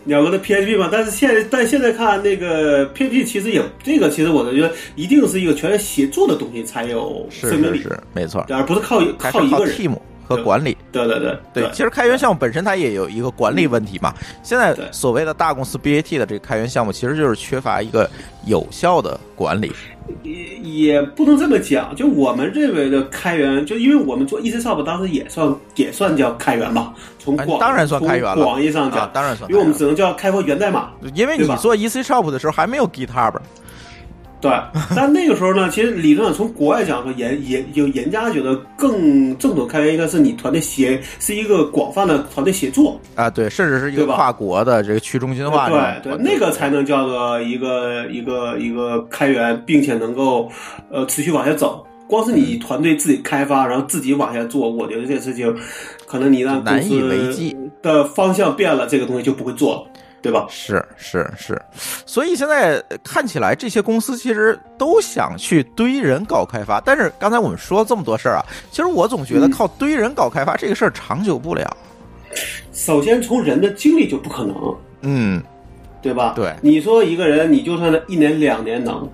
鸟哥的 PHP 嘛，但是现在但现在看那个 PHP，其实也这个其实我觉得一定是一个全员协作的东西才有生命力，没错，而不是靠靠一个人。和管理。对对对对，其实开源项目本身它也有一个管理问题嘛。现在所谓的大公司 BAT 的这个开源项目，其实就是缺乏一个有效的管理。也也不能这么讲，就我们认为的开源，就因为我们做 EC Shop 当时也算也算叫开源吧，从广、哎当然算开源了广义上讲，啊，当然算。因为我们只能叫开发源代码，因为你做 EC Shop 的时候还没有 GitHub，对。但那个时候呢，其实理论上从国外讲说，研研有严家觉得更正统开源应该是你团队协是一个广泛的团队协作，啊，对，甚至是一个跨国的这个去中心化这种对对，那个才能叫做一个一个一个开源，并且能够呃持续往下走。光是你团队自己开发，然后自己往下做，我觉得这事情可能你让公司继。的方向变了，这个东西就不会做了，对吧？是是是，所以现在看起来这些公司其实都想去堆人搞开发，但是刚才我们说了这么多事儿啊，其实我总觉得嗯靠堆人搞开发这个事儿长久不了。首先从人的精力就不可能，嗯，对吧？对你说一个人，你就算是一年两年能，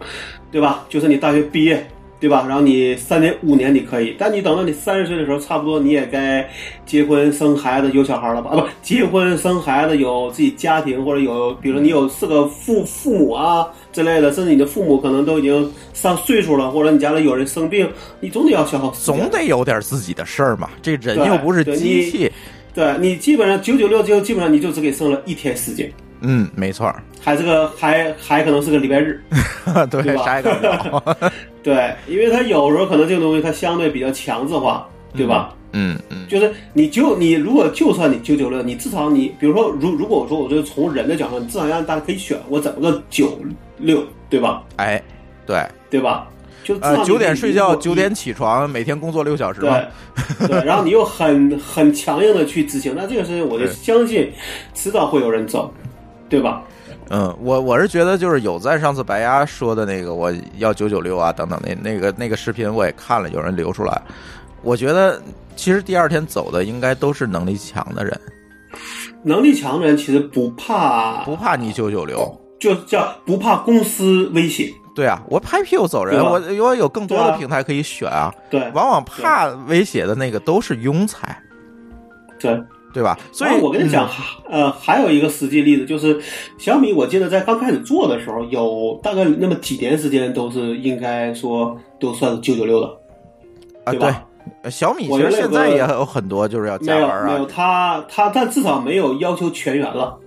对吧？就是你大学毕业，对吧？然后你三年五年你可以，但你等到你三十岁的时候，差不多你也该结婚生孩子有小孩了吧？啊，不，结婚生孩子有自己家庭，或者有，比如说你有四个父父母啊之类的，甚至你的父母可能都已经上岁数了，或者你家里有人生病，你总得要消耗总得有点自己的事儿嘛，这人对又不是对机器。对你基本上九九六就基本上你就只给剩了一天时间，嗯，没错儿，还是个还还可能是个礼拜日，对，啥也干不了。对，因为它有时候可能这个东西它相对比较强制化，对吧？嗯嗯，就是你就你如果就算你九九六，你至少你比如说如如果我说我就从人的角度，你至少让大家可以选我怎么个九六，对吧？哎，对，对吧？就至少呃，九点睡觉，九点起床，每天工作六小时嘛。对 对，然后你又很很强硬的去执行，那这个事情我就相信迟早会有人走，对吧？嗯，我我是觉得就是有在上次白鸭说的那个我要九九六啊等等那那个那个视频我也看了，有人流出来，我觉得其实第二天走的应该都是能力强的人，能力强的人其实不怕，不怕你九九六。就叫不怕公司威胁，对啊，我拍屁股走人，我我有更多的平台可以选啊。对往往怕威胁的那个都是庸才，对。对吧？所以我跟你讲嗯，呃，还有一个实际例子，就是小米，我记得在刚开始做的时候，有大概那么几年时间都是应该说都算是九九六的，啊，对吧，小米其实现在也有很多就是要没有加班没有，啊，他他他至少没有要求全员了，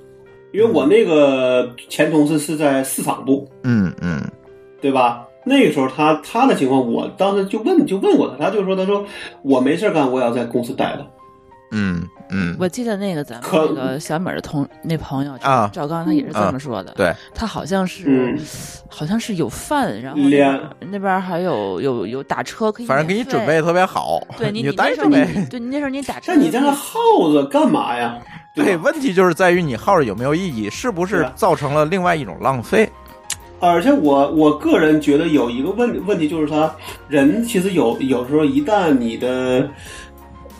因为我那个前同事是在市场部，嗯嗯。对吧？那个时候他他的情况，我当时就问就问过他，他就说他说我没事干，我也要在公司待着。嗯嗯，我记得那个咱们那个小米的同那朋友啊赵刚，他也是这么说的。对，他好像是嗯，好像是有饭，然后那那边还有有有打车可以，反正给你准备。特别好，对你，就你那时候你待着呗。对你那时候你打车，那你在那耗着干嘛呀？对，吧问题就是在于你耗着有没有意义，是不是造成了另外一种浪费？而且我我个人觉得有一个问问题就是他人其实有有时候一旦你的。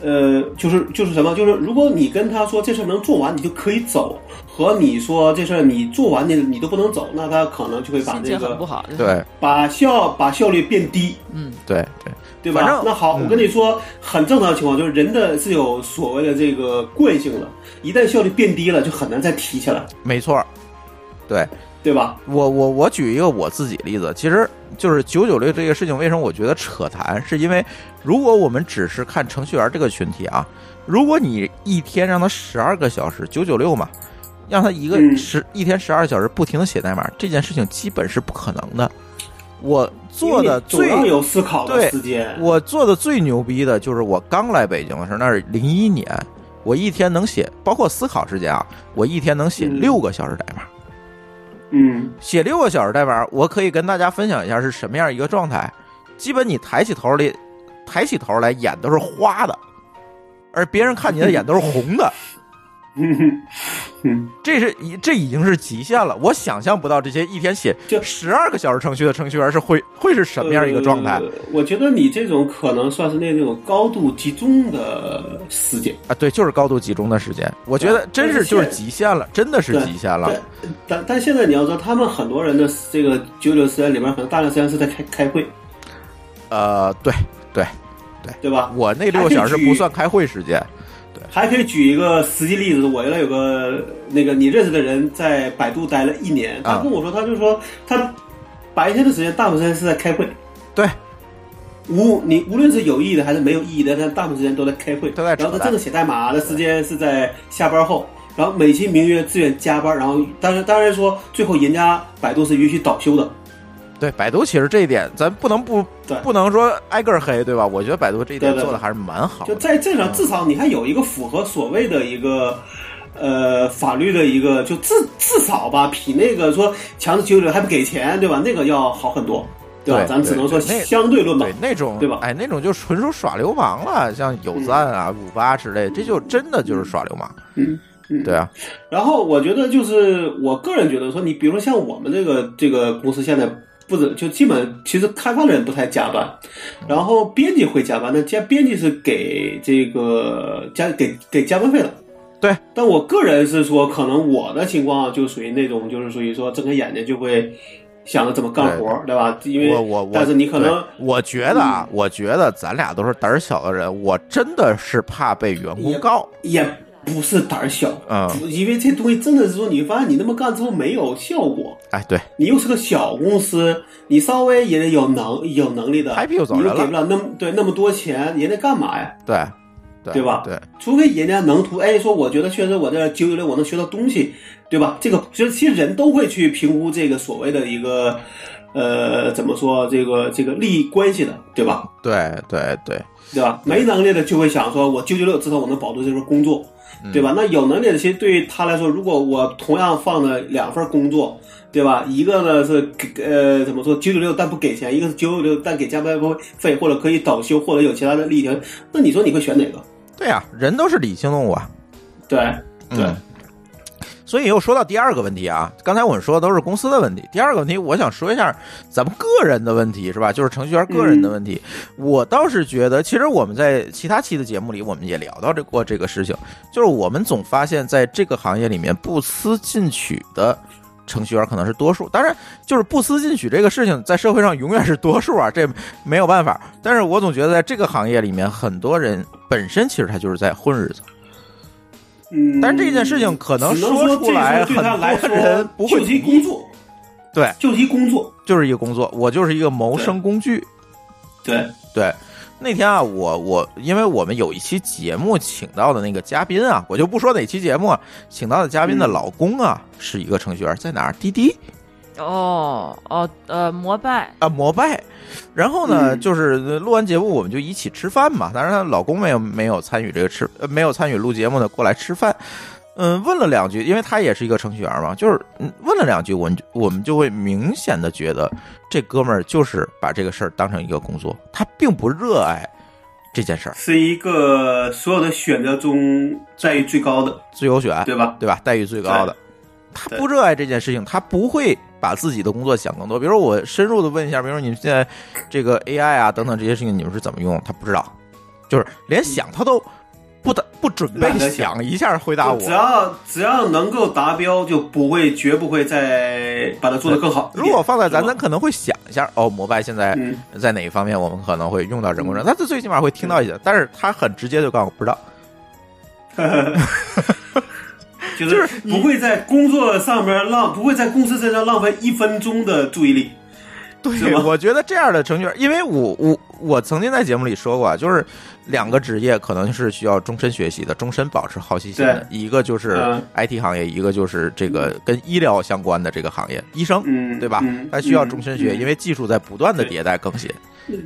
呃，就是就是什么，就是如果你跟他说这事儿能做完，你就可以走，和你说这事儿你做完你你都不能走，那他可能就会把这个不好。对把效把效率变低，嗯，对对，对？吧那好，嗯我跟你说，很正常的情况就是人的是有所谓的这个惯性的，一旦效率变低了，就很难再提起来，没错儿。对对吧？我我我举一个我自己例子，其实就是九九六这个事情，为什么我觉得扯谈？是因为如果我们只是看程序员这个群体啊，如果你一天让他十二个小时，九九六嘛，让他一个嗯十、一天十二小时不停的写代码，这件事情基本是不可能的。我做的最有思考的时间，我做的最牛逼的就是我刚来北京的时候，那是零一年，我一天能写，包括思考时间啊，我一天能写嗯六个小时代码。嗯写六个小时代码，我可以跟大家分享一下是什么样一个状态。基本你抬起头来，抬起头来眼都是花的，而别人看你的眼都是红的，这是已这已经是极限了。我想象不到这些一天写就十二个小时程序的程序员是会会是什么样一个状态呃我觉得你这种可能算是那种高度集中的时间。啊？对，就是高度集中的时间。我觉得真是就是极限了，真的是极限了。但但现在你要知道，他们很多人的这个九九时间里面，可能大量时间是在开开会，呃，对对，对吧？我那六个小时不算开会时间。还可以举一个实际例子，我原来有个那个你认识的人在百度待了一年，他啊跟我说，他就说他白天的时间大部分时间是在开会，对，无你无论是有意义的还是没有意义的，他大部分时间都在开会，都在然后他真的写代码的时间是在下班后，然后美其名曰自愿加班，然后当然当然说最后人家百度是允许倒休的，对，百度其实这一点咱不能不对不能说挨个黑，对吧？我觉得百度这一点做的还是蛮好就。在这上，至少你看有一个符合所谓的一个呃法律的一个，就至至少吧，比那个说强制拘留还不给钱，对吧？那个要好很多，对吧？对咱只能说相对论吧对。那种对吧哎，那种就纯属耍流氓了，像有赞啊、五八之类，这就真的就是耍流氓。嗯嗯，对啊，然后我觉得就是我个人觉得说，你比如说像我们这个这个公司现在不止就基本其实开发的人不太加班，然后编辑会加班，那加编辑是给这个加给给加班费的。对，但我个人是说，可能我的情况就属于那种，就是属于说睁开眼睛就会想着怎么干活，对吧？因为我我我，但是你可能我觉得啊，我觉得咱俩都是胆儿小的人，我真的是怕被员工也告。也不是胆儿小，嗯因为这东西真的是说，你发现你那么干之后没有效果，哎，对，你又是个小公司，你稍微也得有能有能力的，拍屁股走你人了又给不了那么对那么多钱，人家干嘛呀？对，对对吧对，除非人家能图，哎，说我觉得确实我在九九六我能学到东西，对吧？这个其实其实人都会去评估这个所谓的一个呃怎么说这个这个利益关系的，对吧？对对对，对吧？没能力的就会想说，我九九六至少我能保住这份工作，对吧？那有能力的，其实对于他来说，如果我同样放了两份工作，对吧？一个呢是给呃怎么说九九六但不给钱，一个是九九六但给加班费或者可以倒休或者有其他的利益，那你说你会选哪个？对呀、人都是理性动物啊。对对。嗯所以又说到第二个问题啊，刚才我们说的都是公司的问题，第二个问题我想说一下咱们个人的问题，是吧？就是程序员个人的问题。我倒是觉得，其实我们在其他期的节目里，我们也聊到这过这个事情，就是我们总发现在这个行业里面不思进取的。程序员可能是多数，当然就是不思进取这个事情在社会上永远是多数啊，这没有办法。但是我总觉得在这个行业里面，很多人本身其实他就是在混日子，嗯，但这件事情可能说说出来，很多人不会就是一同意工作，对，就是一工作，就是一个工作，我就是一个谋生工具。对，对，那天啊，我我因为我们有一期节目请到的那个嘉宾啊，我就不说哪期节目啊，请到的嘉宾的嗯老公啊，是一个程序员，在哪儿？滴滴哦哦呃，膜拜啊，膜拜。然后呢，嗯就是录完节目我们就一起吃饭嘛。当然，她老公没有没有参与这个吃，呃没有参与录节目的过来吃饭。嗯，问了两句，因为他也是一个程序员嘛，就是嗯问了两句，我们就我们就会明显的觉得这哥们儿就是把这个事儿当成一个工作，他并不热爱这件事儿，是一个所有的选择中待遇最高的，最优选，对吧？对吧？待遇最高的，他不热爱这件事情，他不会把自己的工作想更多。比如说我深入的问一下，比如说你们现在这个 AI 啊等等这些事情，你们是怎么用？他不知道，就是连想他都不得不准备想想一下回答我只。要只要能够达标，就不会绝不会再把它做得更好。如果放在咱，咱可能会想一下，哦，摩拜现在嗯在哪一方面我们可能会用到人工智能，他最起码会听到一些，但是他很直接就告诉我不知道。就 就是是不会在工作上面浪，不会在公司身上浪费一分钟的注意力。对，我觉得这样的程序员，因为我我我曾经在节目里说过啊，就是两个职业可能是需要终身学习的，终身保持好奇心的，一个就是嗯 IT 行业，一个就是这个跟医疗相关的这个行业，医生，嗯，对吧嗯？他需要终身学，嗯因为技术在不断的迭代更新。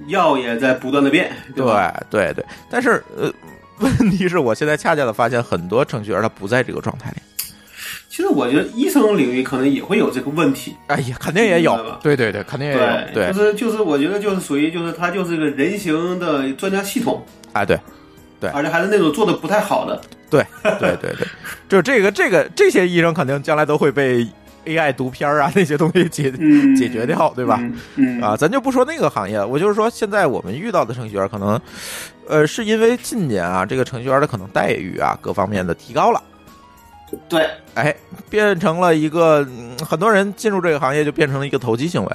药也在不断的变，对？对对，但是呃，问题是我现在恰恰的发现，很多程序员他不在这个状态里。其实我觉得医生领域可能也会有这个问题。哎呀，肯定也有吧，对对对，肯定也有，对就，是就是，我觉得就是属于就是他就是个人形的专家系统，哎对。对而且还是那种做的不太好的。对对对对，就这个这个这些医生肯定将来都会被 AI 读片儿啊那些东西解、嗯，解决掉，对吧？啊，咱就不说那个行业，我就是说现在我们遇到的程序员可能，呃，是因为近年啊，这个程序员的可能待遇啊各方面的提高了。对，哎，变成了一个、嗯很多人进入这个行业就变成了一个投机行为。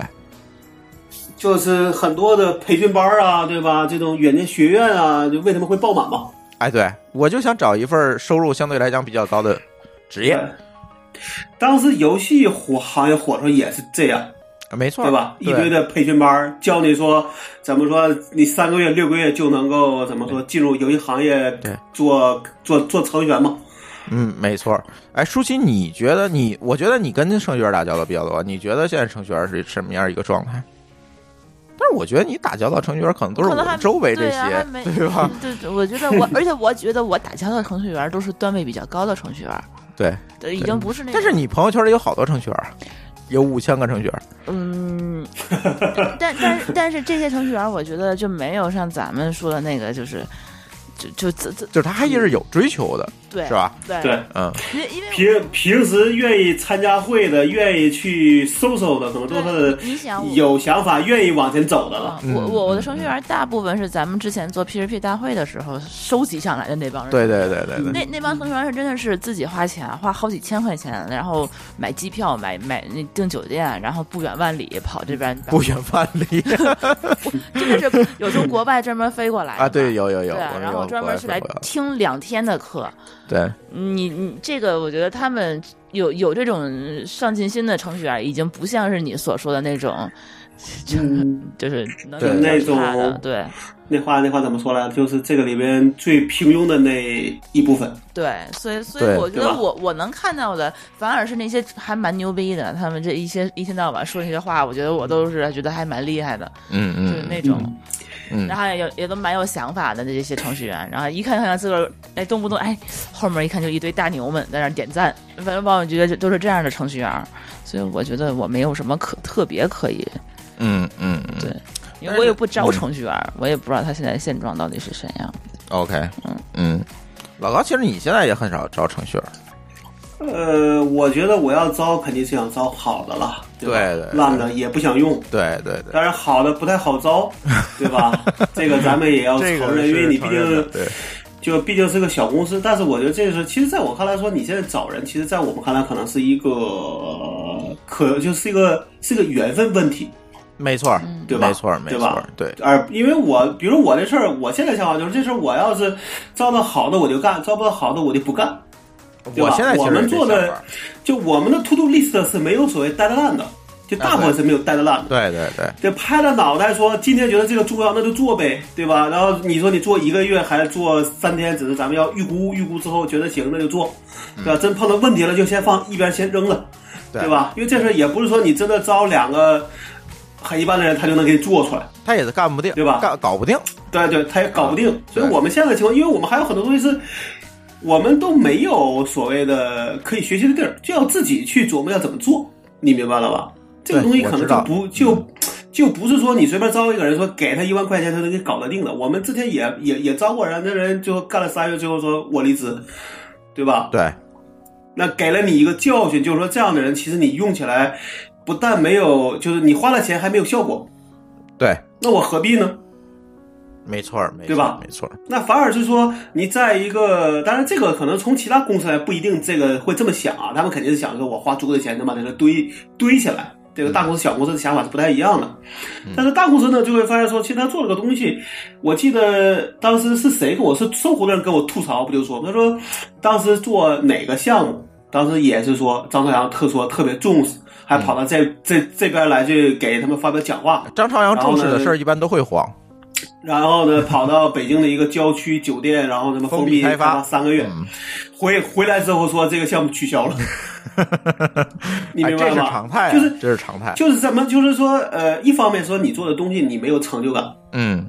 就是很多的培训班啊，对吧？这种远见学院啊，就为什么会爆满嘛？哎，对我就想找一份收入相对来讲比较高的职业，当时游戏火行业火的时候也是这样，没错，对吧？一堆的培训班教你说怎么说，你三个月、六个月就能够怎么说进入游戏行业对做做做程序员嘛？嗯，没错。哎，舒淇，你觉得你？我觉得你跟程序员打交道比较多，你觉得现在程序员是什么样一个状态？但是我觉得你打交道程序员可能都是我周围这对啊些，对吧？对，对我觉得我，而且我觉得我打交道程序员都是段位比较高的程序员，对。对，已经不是那种。但是你朋友圈里有好多程序员，有五千个程序员。嗯，但但是但是这些程序员，我觉得就没有像咱们说的那个，就是就就这这就是他还是有追求的，对是吧？对对，嗯，因为因为平平时愿意参加会的，愿意去搜搜的，可能都是你想有想法、愿意往前走的了。我我我的程序员大部分是咱们之前做 PHP 大会的时候收集上来的那帮人。对对对对对，那那帮程序员是真的是自己花钱，花好几千块钱，然后买机票、买买那订酒店，然后不远万里跑这边。不远万里 真的是有从国外专门飞过来的啊！对，有有有，对，然后专门是来听两天的课。对，你你这个，我觉得他们有有这种上进心的程序员，已经不像是你所说的那种，嗯，就是能对力比较那种，对那话那话怎么说来？就是这个里边最平庸的那一部分。对，所以所以我觉得我我能看到的，反而是那些还蛮牛逼的，他们这一些一天到晚说那些话，我觉得我都是觉得还蛮厉害的，嗯嗯就是嗯那种。嗯然后也有也都蛮有想法的这些程序员，然后一看看自个儿，哎，动不动哎，后面一看就一堆大牛们在那点赞，反正把我觉得这都是这样的程序员，所以我觉得我没有什么可特别可以，嗯嗯嗯，对，因为我也不招程序员，我也不知道他现在现状到底是怎样。，OK，嗯。嗯，老高，其实你现在也很少招程序员，呃，我觉得我要招肯定是想招好的了，对吧？对对对烂的也不想用。对对对，但是，好的不太好招，对吧？这个咱们也要承认，因为你毕竟就毕竟是个小公司。但是我觉得这是，其实在我看来说，你现在找人，其实在我们看来可能是一个呃可就是一个是一个缘分问题，没错儿，对吧？没错儿，没对吧错儿，对，而因为我，比如我这事儿，我现在想法就是，这事儿我要是招到好的我就干，招不到好的我就不干。对吧我现在我们做的就我们的 to do list 是没有所谓 deadline 的，就大部分是没有 deadline 的。对对对，就拍着脑袋说今天觉得这个重要，那就做呗，对吧？然后你说你做一个月还是做三天，只是咱们要预估，预估之后觉得行，那就做，对吧？真碰到问题了就先放一边先扔了，对对吧？因为这事也不是说你真的招两个很一般的人他就能给你做出来，他也是干不定，对吧干搞不定，对对，他也搞不定。所以我们现在的情况，因为我们还有很多东西是。我们都没有所谓的可以学习的地儿，就要自己去琢磨要怎么做，你明白了吧？这个东西可能就不就就不是说你随便招一个人说给他一万块钱他能给搞得定的。我们之前也也也招过人，那人就干了三月，最后说我离职，对吧？对，那给了你一个教训，就是说这样的人其实你用起来不但没有，就是你花了钱还没有效果，对，那我何必呢？没错儿，没错对吧？没错儿，那反而是说，你在一个，当然这个可能从其他公司来不一定这个会这么想啊，他们肯定是想说我花足够的钱能把这个堆堆起来。这个大公司、小公司的想法是不太一样的，但是大公司呢就会发现说，其实他做了个东西，我记得当时是谁跟我是搜狐的人跟我吐槽，不就说他说当时做哪个项目，当时也是说张朝阳特说特别重视，还跑到这、这这边来去给他们发表讲话，张朝阳重视的事儿一般都会慌，然后呢，跑到北京的一个郊区酒店，然后他妈封封闭开发。发三个月，嗯。回回来之后说这个项目取消了，你明白吗？常态啊，就是这是常态，就是怎么，就是说，呃，一方面说你做的东西你没有成就感，嗯，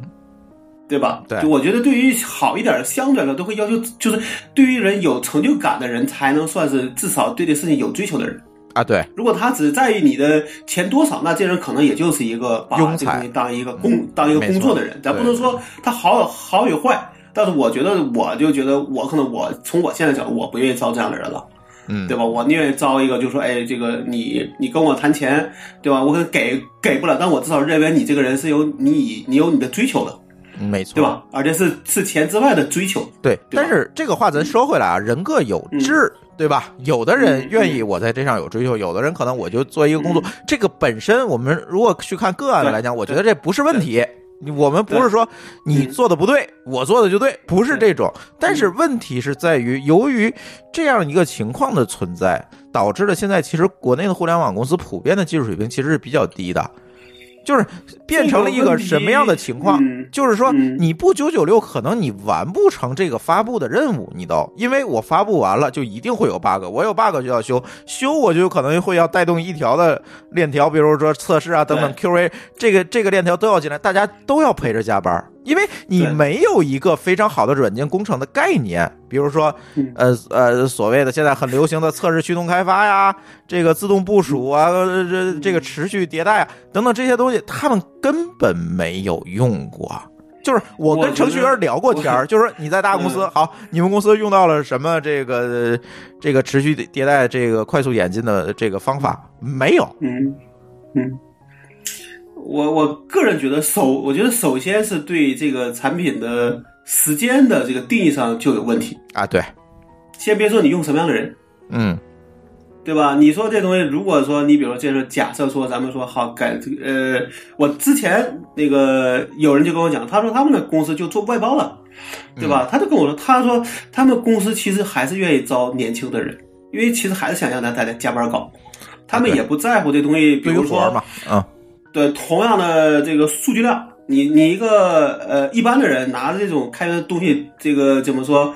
对吧？对。我觉得对于好一点的，相对来说都会要求，就是对于人有成就感的人，才能算是至少对这事情有追求的人。啊，对，如果他只在意你的钱多少，那这人可能也就是一个把这个东西当一个工、当一个工作的人，咱不能说他好好与坏。但是我觉得，我就觉得我可能我从我现在角度，我不愿意招这样的人了，嗯，对吧？我宁愿招一个，就说，哎，这个你你跟我谈钱，对吧？我可能给给不了，但我至少认为你这个人是有你你有你的追求的，没错，对？吧？而且是是钱之外的追求，对，对但是这个话咱说回来啊，人各有志，对吧？有的人愿意我在这上有追求，有的人可能我就做一个工作，这个本身我们如果去看个案的来讲，我觉得这不是问题。我们不是说你做的不对，我做的就对，不是这种。但是问题是在于，由于这样一个情况的存在，导致了现在其实国内的互联网公司普遍的技术水平其实是比较低的，就是变成了一个什么样的情况？嗯就是说嗯你不九九六，可能你完不成这个发布的任务，你都因为我发布完了，就一定会有 bug，我有 bug 就要修，修我就有可能会要带动一条的链条，比如说测试啊等等 QA，这个这个链条都要进来，大家都要陪着加班。因为你没有一个非常好的软件工程的概念，比如说嗯，呃呃，所谓的现在很流行的测试驱动开发呀，这个自动部署啊，呃这这个持续迭代啊，等等这些东西，他们根本没有用过。就是我跟程序员聊过天儿，就是你在大公司嗯好，你们公司用到了什么这个呃这个持续迭代、这个快速演进的这个方法？没有。嗯，嗯，我我个人觉得首，我觉得首先是对这个产品的时间的这个定义上就有问题。啊，对，先别说你用什么样的人，嗯对吧？你说这东西，如果说你比如说，这是假设说，咱们说好改这个呃，我之前那个有人就跟我讲，他说他们的公司就做外包了，对吧？他就跟我说，他说他们公司其实还是愿意招年轻的人，因为其实还是想让他大家加班搞，他们也不在乎这东西，比如说对于活儿嘛，嗯，对同样的这个数据量，你你一个呃一般的人拿着这种开源的东西，这个怎么说？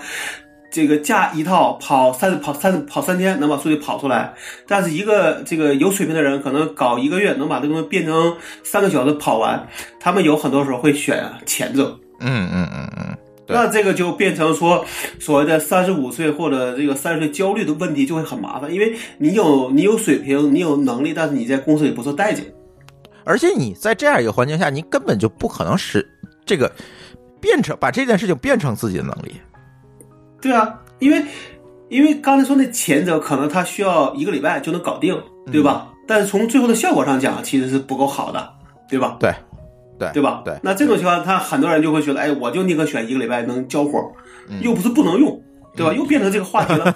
这个架一套跑三跑三跑三天能把数据跑出来，但是一个这个有水平的人可能搞一个月能把这个东西变成三个小时跑完，他们有很多时候会选前者。嗯嗯嗯嗯，那这个就变成说所谓的三十五岁或者这个三十岁焦虑的问题就会很麻烦，因为你有你有水平，你有能力，但是你在公司里不受待见。而且你在这样一个环境下，你根本就不可能使这个变成把这件事情变成自己的能力。对啊，因为因为刚才说那前者可能他需要一个礼拜就能搞定，对吧？但是从最后的效果上讲，其实是不够好的，对吧？对，对，对吧？对，那这种情况，他很多人就会觉得，哎，我就宁可选一个礼拜能交活儿，嗯又不是不能用，对吧？又变成这个话题了，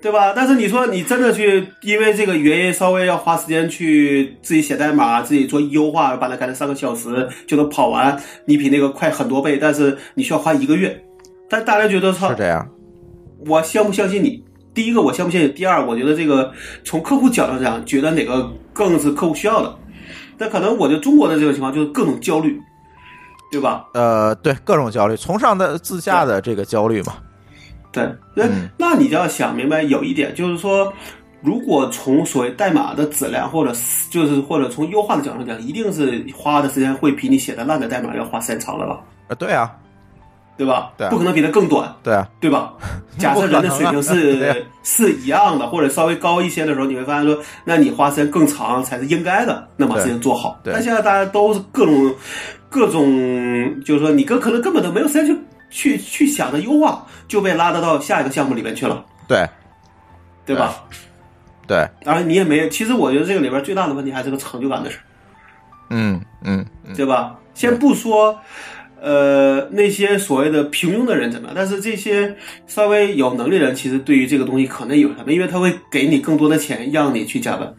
对吧？但是你说你真的去因为这个原因稍微要花时间去自己写代码，自己做优化，把它改成三个小时就能跑完，你比那个快很多倍，但是你需要花一个月。但大家觉得操是，这样。我相不相信你？第一个我相不相信，第二我觉得这个从客户角度上讲，觉得哪个更是客户需要的。那可能我觉得中国的这种情况就是各种焦虑，对吧？呃，对，各种焦虑，从上的自下的这个焦虑嘛。对，那、嗯那你就要想明白有一点，就是说，如果从所谓代码的质量，或者是就是或者从优化的角度讲，一定是花的时间会比你写的烂的代码要花时间长了吧？啊，对啊，对吧？对啊不可能比它更短，对啊，对吧？假设人的水平是是一样的，或者稍微高一些的时候，你会发现说，那你花时间更长才是应该的，那把事情做好。对但现在大家都是各种各种，就是说你跟可能根本都没有时间去去去想着优化，就被拉得到下一个项目里面去了，对对吧？对，当然你也没，其实我觉得这个里边最大的问题还是个成就感的事儿，嗯嗯嗯，对吧？先不说。呃，那些所谓的平庸的人怎么样？但是这些稍微有能力的人，其实对于这个东西可能有什么，因为他会给你更多的钱，让你去加班。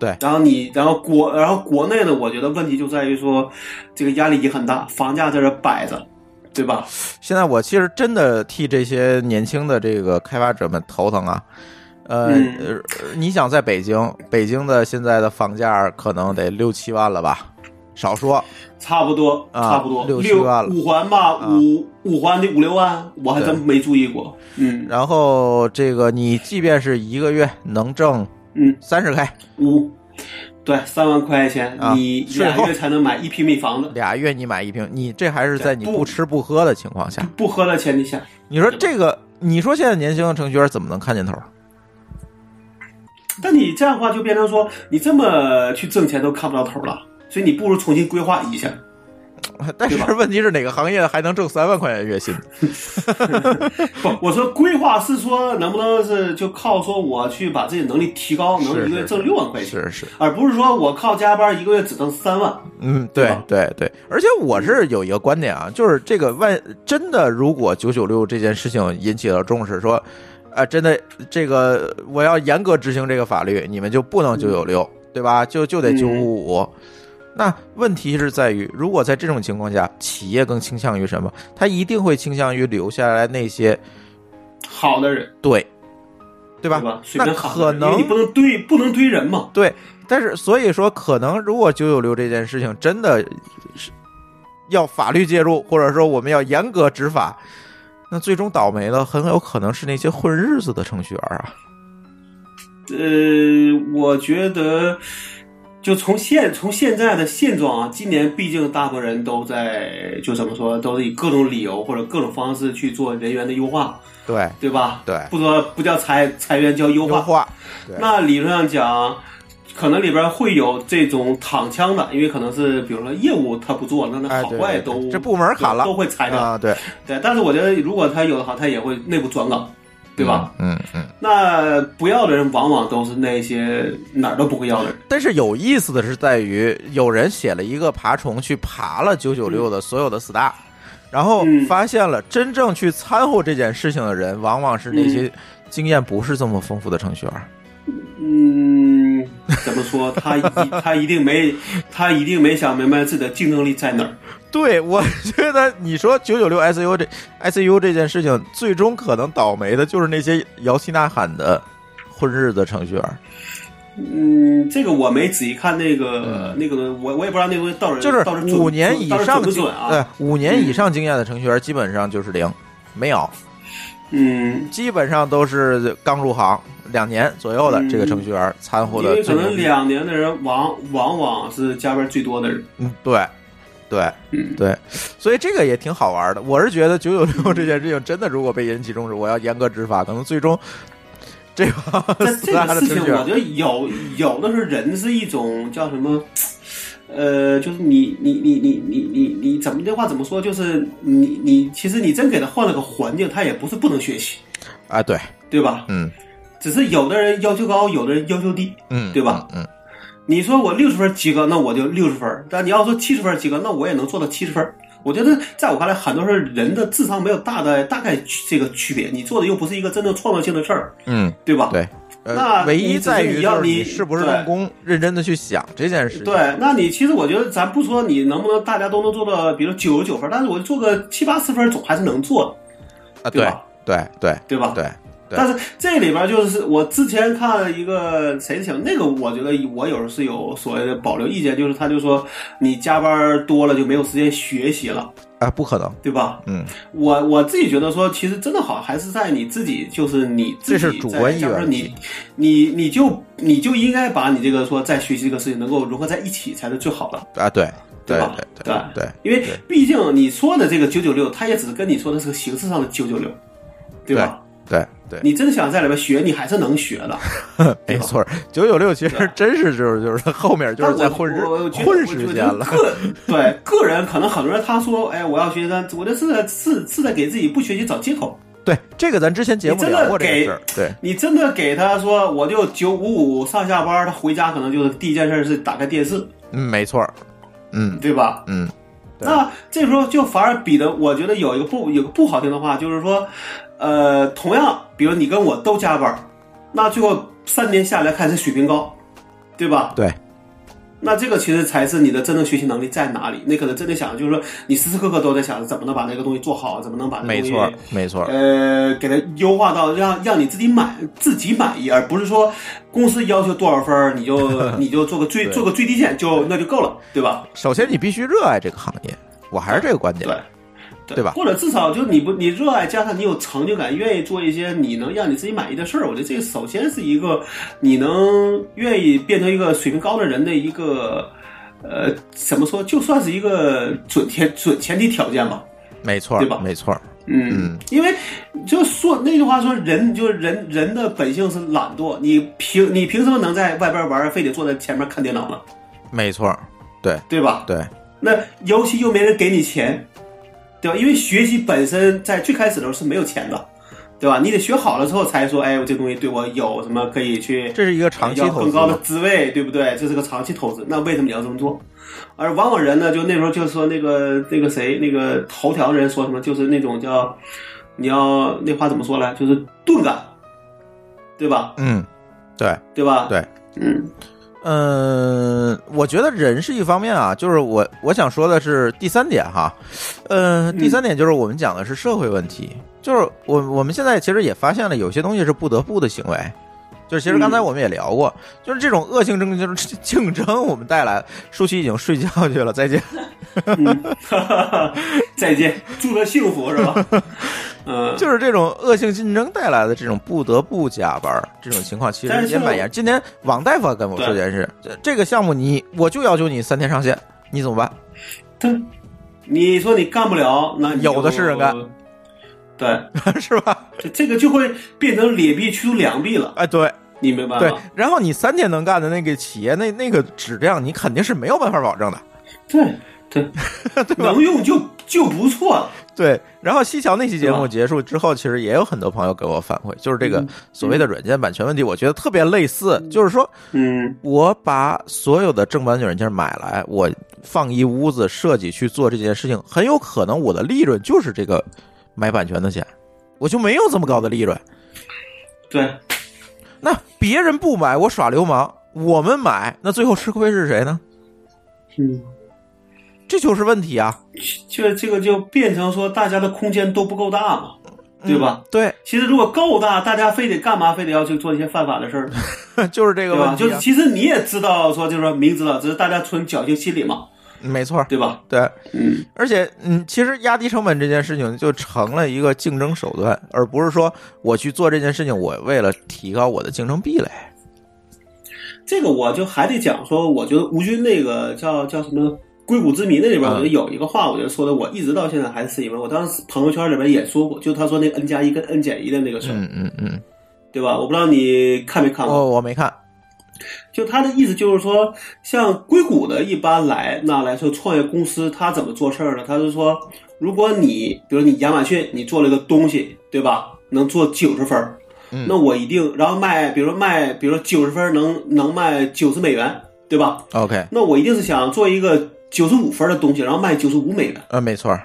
对然后你，然后国，然后国内呢，我觉得问题就在于说，这个压力也很大，房价在这摆着，对吧？现在我其实真的替这些年轻的这个开发者们头疼啊。呃，你想在北京，北京的现在的房价可能得六七万了吧，少说。差不多，啊差不多，六六七万了。五环吧，啊。五五环得五六万，我还真没注意过。嗯。然后这个你即便是一个月能挣嗯，三十 K，五，对，三万块钱，啊你俩月才能买一平米房子，俩月你买一平，你这还是在你不不吃不喝的情况下。不喝的前提下，你说这个，你说现在年轻的程序员怎么能看见头？但你这样的话就变成说，你这么去挣钱都看不到头了，所以你不如重新规划一下。但是问题是哪个行业还能挣三万块钱月薪？不，我说规划是说能不能是就靠说我去把自己能力提高，能一个月挣六万块钱，是是，而不是说我靠加班一个月只挣三万。嗯，对对对，而且我是有一个观点啊，就是这个万真的，如果九九六这件事情引起了重视，说，啊，真的这个我要严格执行这个法律，你们就不能九九六，对吧？就就得嗯九五五。那问题是在于，如果在这种情况下，企业更倾向于什么？他一定会倾向于留下来那些好的人，对，对吧？对吧？那可能你不能堆不能堆人嘛。对，但是所以说，可能如果九九六这件事情真的是要法律介入，或者说我们要严格执法，那最终倒霉的很有可能是那些混日子的程序员啊。呃，我觉得就从现从现在的现状啊，今年毕竟大部分人都在就怎么说，都是以各种理由或者各种方式去做人员的优化，对对吧？对，不说不叫裁裁员，叫优化。优化，那理论上讲，可能里边会有这种躺枪的，因为可能是比如说业务他不做那，那哎，好坏都、对这部门砍了都会裁掉。啊，对，对，但是我觉得如果他有的好，他也会内部转岗，对吧？嗯嗯。那不要的人往往都是那些哪儿都不会要的人。但是有意思的是在于，有人写了一个爬虫去爬了九九六的所有的 star，、然后嗯发现了真正去掺和这件事情的人，往往是那些经验不是这么丰富的程序员。嗯，怎么说？他一他一定没他一定没想明白自己的竞争力在哪儿。对，我 觉得你说九九六 ICU 这 ICU 这件事情，最终可能倒霉的就是那些摇旗呐喊的混日子程序员。嗯，这个我没仔细看那个、那个，我我也不知道那个东西到底嗯就是五年以上经准不准啊？对五年以上经验的程序员基本上就是零，没有，嗯，基本上都是刚入行两年左右的嗯这个程序员掺和的因为可能。两年的人往往往是加班最多的人。嗯，对，对，嗯，对，所以这个也挺好玩的。我是觉得九九六这件事情真的，如果被引起重视，我要严格执法，可能最终这个 但这个事情，我觉得有有的时候人是一种叫什么？呃，就是你你你你你你你怎么这话怎么说？就是你你其实你真给他换了个环境，他也不是不能学习，啊，对，对吧？嗯只是有的人要求高，有的人要求低。嗯，对吧嗯，你说我六十分及格，那我就六十分；但你要说七十分及格，那我也能做到七十分。我觉得在我看来，很多时候人的智商没有大的大概这个区别，你做的又不是一个真正创造性的事儿，嗯，对吧？对。呃，那唯一在于就是你要你你是不是对用功，认真的去想这件事情。对，那你其实我觉得，咱不说你能不能大家都能做到，比如九十九分，但是我做个七八十分总还是能做的，啊，对对吧对对对吧？对对但是这里边就是我之前看了一个谁讲那个，我觉得我有时候是有所谓的保留意见，就是他就说你加班多了就没有时间学习了，啊，不可能，对吧？嗯，我我自己觉得说，其实真的好还是在你自己，就是你自己这是主观意愿你你你就你就应该把你这个说在学习这个事情能够融合在一起才是最好的。啊，对对吧？对对对，因为毕竟你说的这个九九六，它也只是跟你说的是个形式上的九九六，对吧？对对，你真想在里面学，你还是能学的。没错，九九六其实真是就是 就是他后面就是在混时我我觉得混时间了。个对个人，可能很多人他说，哎，我要学习，但我这是在是是在给自己不学习找借口。对，这个咱之前节目聊过这个给事儿。对，你真的给他说，我就九五五上下班，他回家可能就是第一件事是打开电视，嗯，没错，嗯对吧？嗯，那这时候就反而比的，我觉得有一个不有个不好听的话，就是说，呃，同样，比如你跟我都加班，那最后三年下来看谁水平高，对吧？对，那这个其实才是你的真正学习能力在哪里。你可能真的想，就是说，你时时刻刻都在想着怎么能把那个东西做好，怎么能把那个东西没错，没错，呃，给它优化到让让你自己满自己满意，而不是说公司要求多少分儿你就 你就做个最做个最低线就那就够了，对吧？首先你必须热爱这个行业，我还是这个观点。对。对吧或者至少就你不你热爱，加上你有成就感，愿意做一些你能让你自己满意的事儿。我觉得这个首先是一个你能愿意变成一个水平高的人的一个呃怎么说，就算是一个准前准前提条件吧。没错，对吧没错，嗯嗯，因为就说那句话说，人就是人人的本性是懒惰，你凭你凭什么能在外边玩，非得坐在前面看电脑呢？没错，对对吧？对，那游戏又没人给你钱，对吧？因为学习本身在最开始的时候是没有钱的，对吧？你得学好了之后才说，哎，我这东西对我有什么可以去这是一个长期投资高的嘛。职位，对不对？这是个长期投资，那为什么你要这么做？而往往人呢，就那时候就说那个那个谁，那个头条的人说什么，就是那种叫你要那话怎么说来，就是钝感，对吧？嗯，对，对吧？对，嗯嗯，我觉得人是一方面啊，就是我我想说的是第三点哈，嗯，第三点就是我们讲的是社会问题，就是我我们现在其实也发现了有些东西是不得不的行为。就是其实刚才我们也聊过，就是这种恶性竞争 竞争，我们带来。舒淇已经睡觉去了，再见。嗯，哈哈哈，再见，祝他幸福是吧？嗯，就是这种恶性竞争带来的这种不得不加班这种情况，其实也蛮严。今天王大夫跟我说这件事，这这个项目你我就要求你三天上线，你怎么办？对，你说你干不了，那有的是人干，对，是吧？这这个就会变成劣币驱逐良币了，哎，对你明白对？，然后你三天能干的那个企业，那那个质量，你肯定是没有办法保证的。对对，能用就就不错了。对，然后西桥那期节目结束之后，其实也有很多朋友给我反馈，就是这个嗯所谓的软件版权问题，我觉得特别类似，就是说嗯我把所有的正版软件买来，我放一屋子设计去做这件事情，很有可能我的利润就是这个买版权的钱，我就没有这么高的利润。对，那别人不买，我耍流氓；我们买，那最后吃亏是谁呢？嗯，这就是问题啊！就这个就变成说大家的空间都不够大嘛。对吧？对，其实如果够大，大家非得干嘛？非得要去做一些犯法的事儿，就是这个吧？问题啊，就是其实你也知道，说就是说明知道，只是大家存侥幸心理嘛，没错，对吧？对，嗯，而且，嗯，其实压低成本这件事情就成了一个竞争手段，而不是说我去做这件事情，我为了提高我的竞争壁垒。这个我就还得讲说，我觉得吴军那个叫叫什么？硅谷之谜那里边，嗯我觉得有一个话，我觉得说的，我一直到现在还是因为我当时朋友圈里边也说过，就他说那个 n 加一跟 n 减一的那个事儿，嗯嗯嗯，对吧？我不知道你看没看过。哦我没看，就他的意思就是说，像硅谷的一般来那来说，创业公司他怎么做事儿呢？他是说，如果你比如你亚马逊你做了一个东西，对吧？能做九十分那我一定然后卖，比如说卖，比如说九十分儿能能卖九十美元，对吧？OK，那我一定是想做一个九十五分的东西，然后卖九十五美元。呃，没错，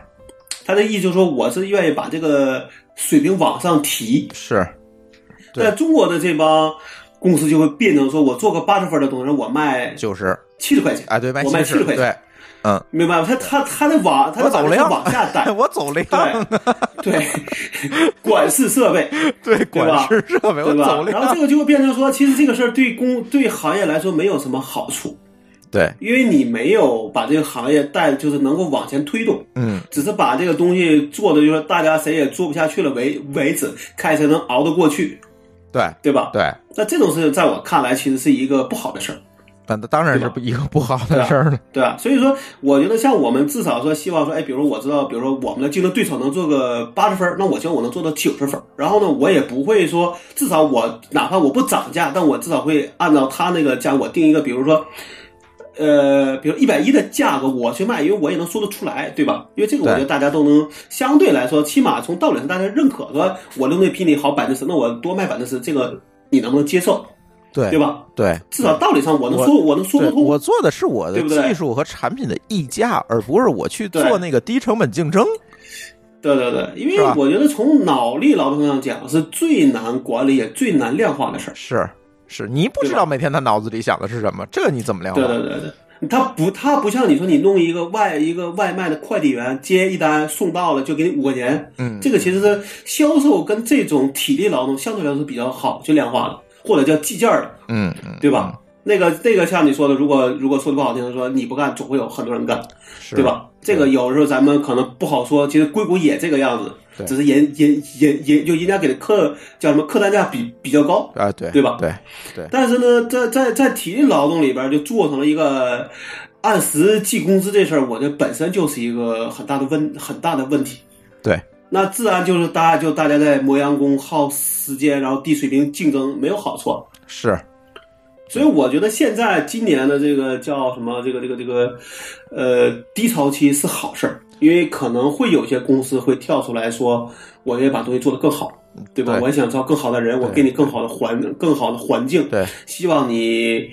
他的意思就是说，我是愿意把这个水平往上提。是，在中国的这帮公司就会变成说，我做个八十分的东西，我卖九十，七十块钱，哎，对，卖我卖七十，块钱，对，嗯，明白吗？他他他的往他的我走量往下 带，我走量，对 对，管式设备，对，吧管式设备，我对吧然后这个就会变成说，其实这个事儿对公对行业来说没有什么好处，对，因为你没有把这个行业带，就是能够往前推动，嗯，只是把这个东西做的就是大家谁也做不下去了为为止，看谁能熬得过去，对对吧？对，那这种事情在我看来，其实是一个不好的事儿。那当然是对吧一个不好的事儿了，对吧？所以说，我觉得像我们至少说希望说，哎，比如我知道，比如说我们的竞争对手能做个八十分，那我希望我能做到九十分。然后呢，我也不会说，至少我哪怕我不涨价，但我至少会按照他那个价，我定一个，比如说。呃，比如一百一的价格我去卖，因为我也能说得出来，对吧？因为这个我觉得大家都能相对来说，起码从道理上大家认可，说我的东西比你好百分之十，那我多卖百分之十，这个你能不能接受，对对？吧？对，至少道理上我能说，我能说对得通。我做的是我的技术和产品的溢价，而不是我去做那个低成本竞争。对对对，因为我觉得从脑力劳动上讲是最难管理也最难量化的事儿。是是，你不知道每天他脑子里想的是什么，这个你怎么量化？对对对对，他不他不像你说你弄一个外一个外卖的快递员接一单送到了就给你五块钱，嗯，这个其实是销售跟这种体力劳动相对来说比较好去量化的，或者叫计件儿的，嗯嗯，对吧？那个那个像你说的，如果如果说的不好听，说你不干，总会有很多人干，是对？吧？这个有时候咱们可能不好说，其实硅谷也这个样子，对只是人人人人就人家给的客叫什么客单价比比较高，啊，对对吧？对对但是呢，在在在体力劳动里边就做成了一个按时计工资这事儿，我这本身就是一个很大的问很大的问题。对，那自然就是大家就大家在磨洋工耗时间，然后低水平竞争没有好处。是，所以我觉得现在今年的这个叫什么，这个这个这个，呃，低潮期是好事儿，因为可能会有些公司会跳出来说，我也把东西做得更好，对吧？对我也想招更好的人，我给你更好的环更好的环境，对希望你，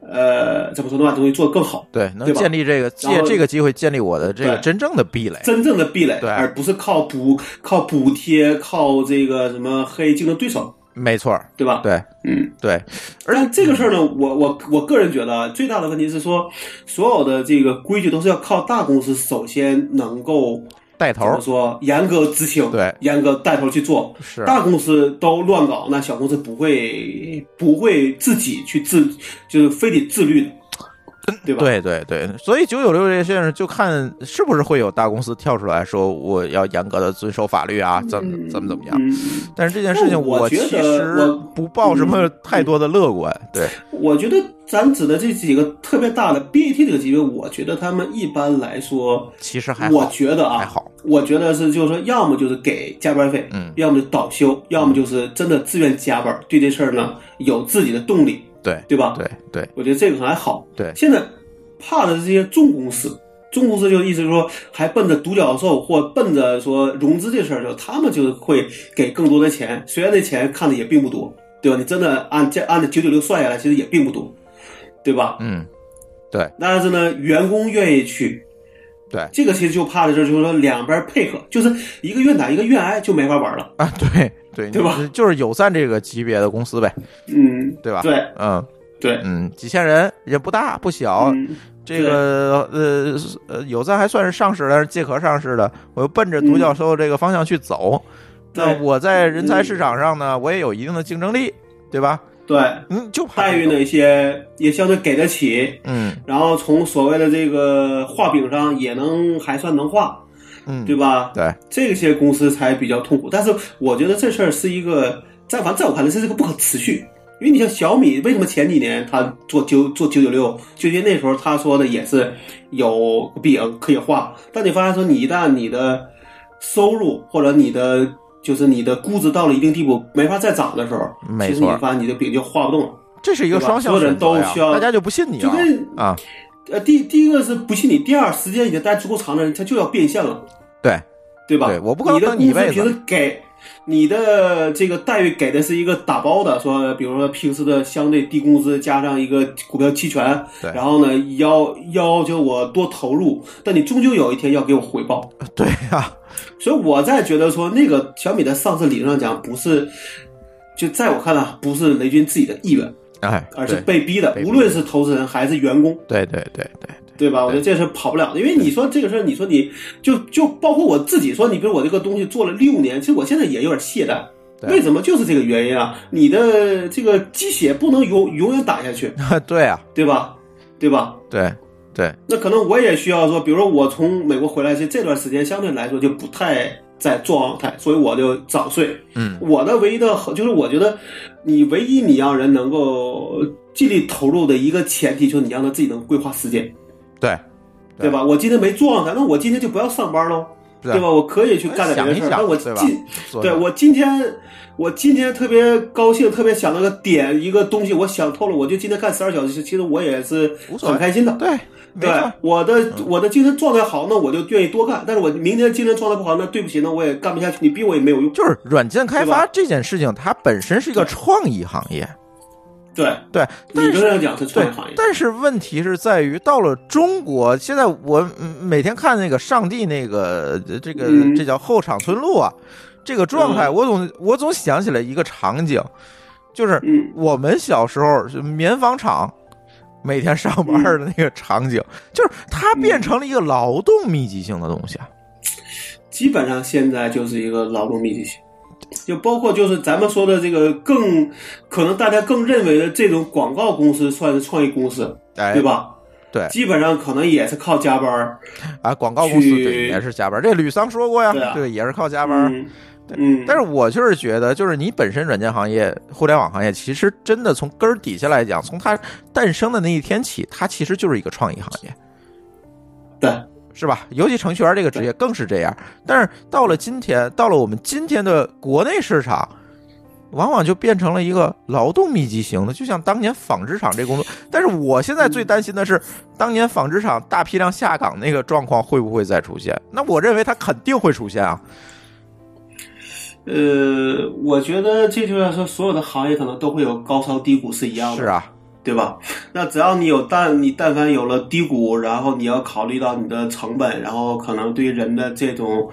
呃，怎么说能把东西做得更好，对，能建立这个借这个机会建立我的这个真正的壁垒。真正的壁垒，对而不是靠补靠补贴，靠这个什么黑竞争对手，没错，对吧？，对嗯。对，而且这个事儿呢，我我我个人觉得啊最大的问题是说，所有的这个规矩都是要靠大公司首先能够带头说严格执行，对严格带头去做。是大公司都乱搞，那小公司不会不会自己去自，就是非得自律的，对吧？对对对，所以九九六这件事就看是不是会有大公司跳出来说我要严格的遵守法律啊，怎么怎么怎么样。嗯，但是这件事情我觉其得实我不抱什么太多的乐观。对，我觉得咱指的这几个特别大的 BAT 这个级别，我觉得他们一般来说，其实还我，觉得啊，还好。我觉得是就是说，要么就是给加班费，嗯要么就倒休，要么就是真的自愿加班，对这事儿呢有自己的动力，对对吧？对对我觉得这个还好。对现在怕的是这些重公司，重公司就意思是说还奔着独角兽或奔着说融资这事儿，就他们就会给更多的钱，虽然那钱看的也并不多，对吧？你真的按这按照九九六算下来，其实也并不多，对吧？嗯，对但是呢，员工愿意去，对这个其实就怕的是，就是说两边配合，就是一个愿打一个愿挨，就没法玩了。啊，对对对吧？就是友赞这个级别的公司呗，嗯，对吧？对嗯对，嗯，几千人也不大不小，嗯，这个呃呃，有赞还算是上市，但是借壳上市的，我又奔着独角兽这个方向去走，对那我在人才市场上呢，我也有一定的竞争力，对吧？对，嗯，就怕待遇呢一些也相对给得起，嗯然后从所谓的这个画饼上也能还算能画，嗯，对吧？对，这些公司才比较痛苦。但是我觉得这事儿是一个，在反正在我看来，这是个不可持续。因为你像小米，为什么前几年他做九做九九六，就因为那时候他说的也是有饼可以画，但你发现说你一旦你的收入或者你的就是你的估值到了一定地步没法再涨的时候，其实你发现你的饼就画不动了。这是一个双向所有人选择呀都需要大家就不信你啊就跟啊，呃，第第一个是不信你，第二时间已经待足够长的人，他就要变现了。对对吧？对我不可能你的等你一辈子平时给你的这个待遇给的是一个打包的，说比如说平时的相对低工资加上一个股票期权，对然后呢要要求我多投入，但你终究有一天要给我回报。对呀，所以我在觉得说，那个小米的上市理论上讲不是，就在我看来不是雷军自己的意愿，哎，而是被逼的无论是投资人还是员工。对对对对对吧？我觉得这事跑不了的，因为你说这个事儿，你说你就就包括我自己说，你比如我这个东西做了六年，其实我现在也有点懈怠。为什么？就是这个原因啊！你的这个鸡血不能永永远打下去，对 对啊，对吧？对吧？对对那可能我也需要说，比如说我从美国回来，其实这段时间相对来说就不太在状态，所以我就早睡。嗯，我的唯一的好就是我觉得，你唯一你让人能够尽力投入的一个前提，就是你让他自己能规划时间。对对吧？我今天没状态，那我今天就不要上班喽，对对吧？我可以去干点别的事儿。想一想但我今做对我今天我今天特别高兴，特别想那个点一个东西，我想透了，我就今天干十二小时，其实我也是很开心的。对，没对，我的我的精神状态好，那我就愿意多干。但是我明天精神状态不好，那对不起，那我也干不下去，你逼我也没有用。就是软件开发这件事情，它本身是一个创意行业，对，对，但是理论上讲是创对业行业，，但是问题是在于，到了中国，现在我嗯每天看那个上帝那个呃这个嗯。这叫后场村路啊，这个状态，嗯。我总我总想起来一个场景，就是嗯。我们小时候是棉纺厂。每天上班的那个场景，就是它变成了一个劳动密集性的东西啊。基本上现在就是一个劳动密集性，就包括就是咱们说的这个更可能大家更认为的这种广告公司算是创意公司，哎，对？吧？对基本上可能也是靠加班儿，啊，广告公司对也是加班，这吕桑说过呀，对啊对，也是靠加班。嗯嗯，但是我就是觉得，就是你本身软件行业、互联网行业，其实真的从根儿底下来讲，从它诞生的那一天起，它其实就是一个创意行业，对，是吧？尤其程序员这个职业更是这样。但是到了今天，到了我们今天的国内市场，往往就变成了一个劳动密集型的，就像当年纺织厂这工作。但是我现在最担心的是，当年纺织厂大批量下岗那个状况会不会再出现？那我认为它肯定会出现啊。呃，我觉得这就是说，所有的行业可能都会有高潮低谷是一样的，是，啊，对吧？那只要你有但你但凡有了低谷，然后你要考虑到你的成本，然后可能对人的这种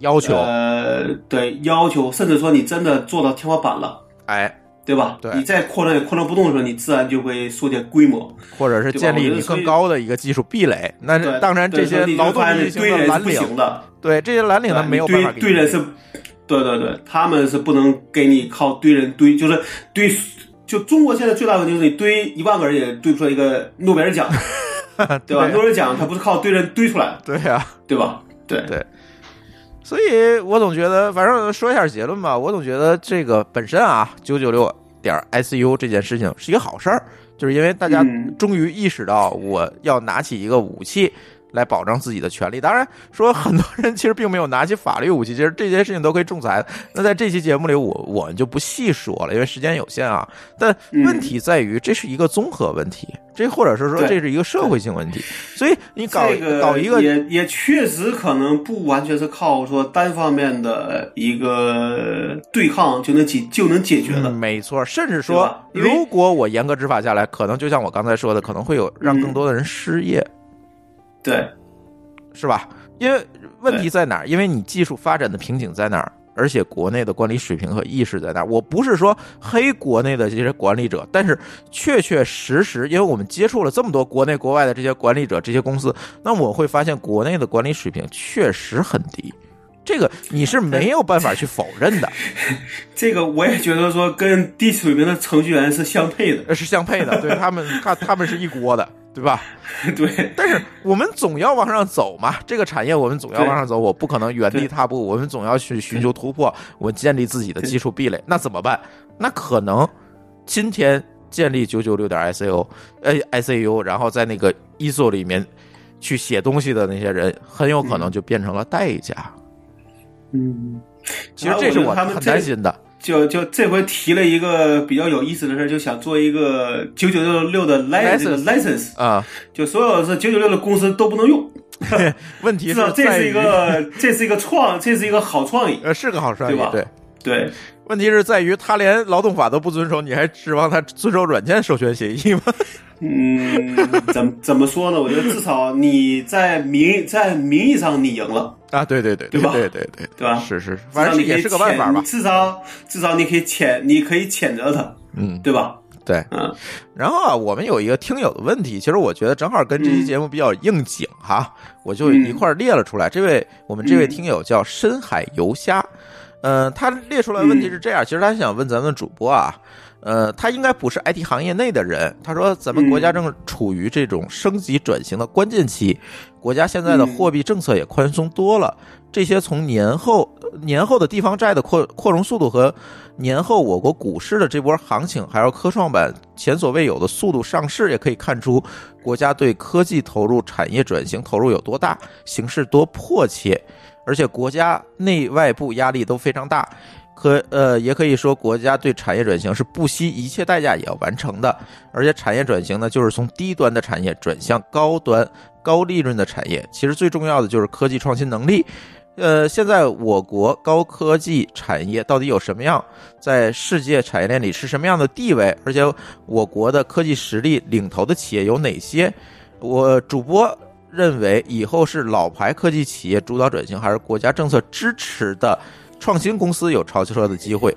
要求，呃，对要求，甚至说你真的做到天花板了。哎。对吧？对你再扩张也扩张不动的时候，你自然就会缩减规模。或者是建立更高的一个技术壁垒。那对，当然，这些对劳动密集型对人是的蓝领，不行的，对这些蓝领他对没有办法给你堆堆人是，对对对，他们是不能给你靠堆人堆，就是堆。就中国现在最大的问题就是你堆一万个人也堆不出来一个诺贝尔奖，对吧？诺贝尔奖它不是靠堆人堆出来的，对啊，对吧？对对所以我总觉得，反正说一下结论吧，我总觉得这个本身啊，九九六点 ICU 这件事情是一个好事儿，就是因为大家嗯终于意识到我要拿起一个武器。来保障自己的权利。当然，说很多人其实并没有拿起法律武器，其实这些事情都可以仲裁。那在这期节目里，我我们就不细说了，因为时间有限啊。但问题在于，这是一个综合问题，这或者是说这是一个社会性问题。所以你搞这个搞一个也也确实可能不完全是靠说单方面的一个对抗就能解就能解决的嗯，。没错，甚至说如果我严格执法下来，可能就像我刚才说的，可能会有让更多的人失业，对，是吧？因为问题在哪儿？因为你技术发展的瓶颈在哪儿？而且国内的管理水平和意识在哪儿？我不是说黑国内的这些管理者，但是确确实实，因为我们接触了这么多国内国外的这些管理者、这些公司，那我会发现国内的管理水平确实很低。这个你是没有办法去否认的，这个我也觉得说跟低水平的程序员是相配的，呃是相配的，对 他们他他们是一锅的，对吧？对，但是我们总要往上走嘛，这个产业我们总要往上走，我不可能原地踏步，我们总要去寻求突破，我建立自己的技术壁垒，那怎么办？那可能今天建立九九六点 S A O，呃 S A U，然后在那个 ISO 里面去写东西的那些人，很有可能就变成了代价。嗯，其实这是我很担心的。就就这回提了一个比较有意思的事儿，就想做一个九九六六的 license license，啊、就所有是九九六的公司都不能用。问题 是这是一，个这是一个创，这是一个好创意，呃，是个好创意，对吧对。对。问题是在于他连劳动法都不遵守，你还指望他遵守软件授权协议吗？嗯，怎么怎么说呢？我觉得至少你在名在名义上你赢了，啊，对对对对吧对对对对吧是是，至反正也是个办法吧。至少至少你可以谴你可以谴责他，嗯，对吧？对。嗯然后啊，我们有一个听友的问题，其实我觉得正好跟这期节目比较应景哈，我就一块儿列了出来。这位我们这位听友叫深海游虾，嗯，他列出来问题是这样，其实他想问咱们主播啊。呃，他应该不是 IT 行业内的人。他说，咱们国家正处于这种升级转型的关键期，国家现在的货币政策也宽松多了。这些从年后年后的地方债的扩扩容速度和年后我国股市的这波行情，还有科创板前所未有的速度上市，也可以看出国家对科技投入、产业转型投入有多大，形势多迫切，而且国家内外部压力都非常大。可呃，也可以说国家对产业转型是不惜一切代价也要完成的，而且产业转型呢，就是从低端的产业转向高端、高利润的产业。其实最重要的就是科技创新能力。呃，现在我国高科技产业到底有什么样，在世界产业链里是什么样的地位？而且我国的科技实力领头的企业有哪些？我主播认为，以后是老牌科技企业主导转型，还是国家政策支持的创新公司有超车的机会？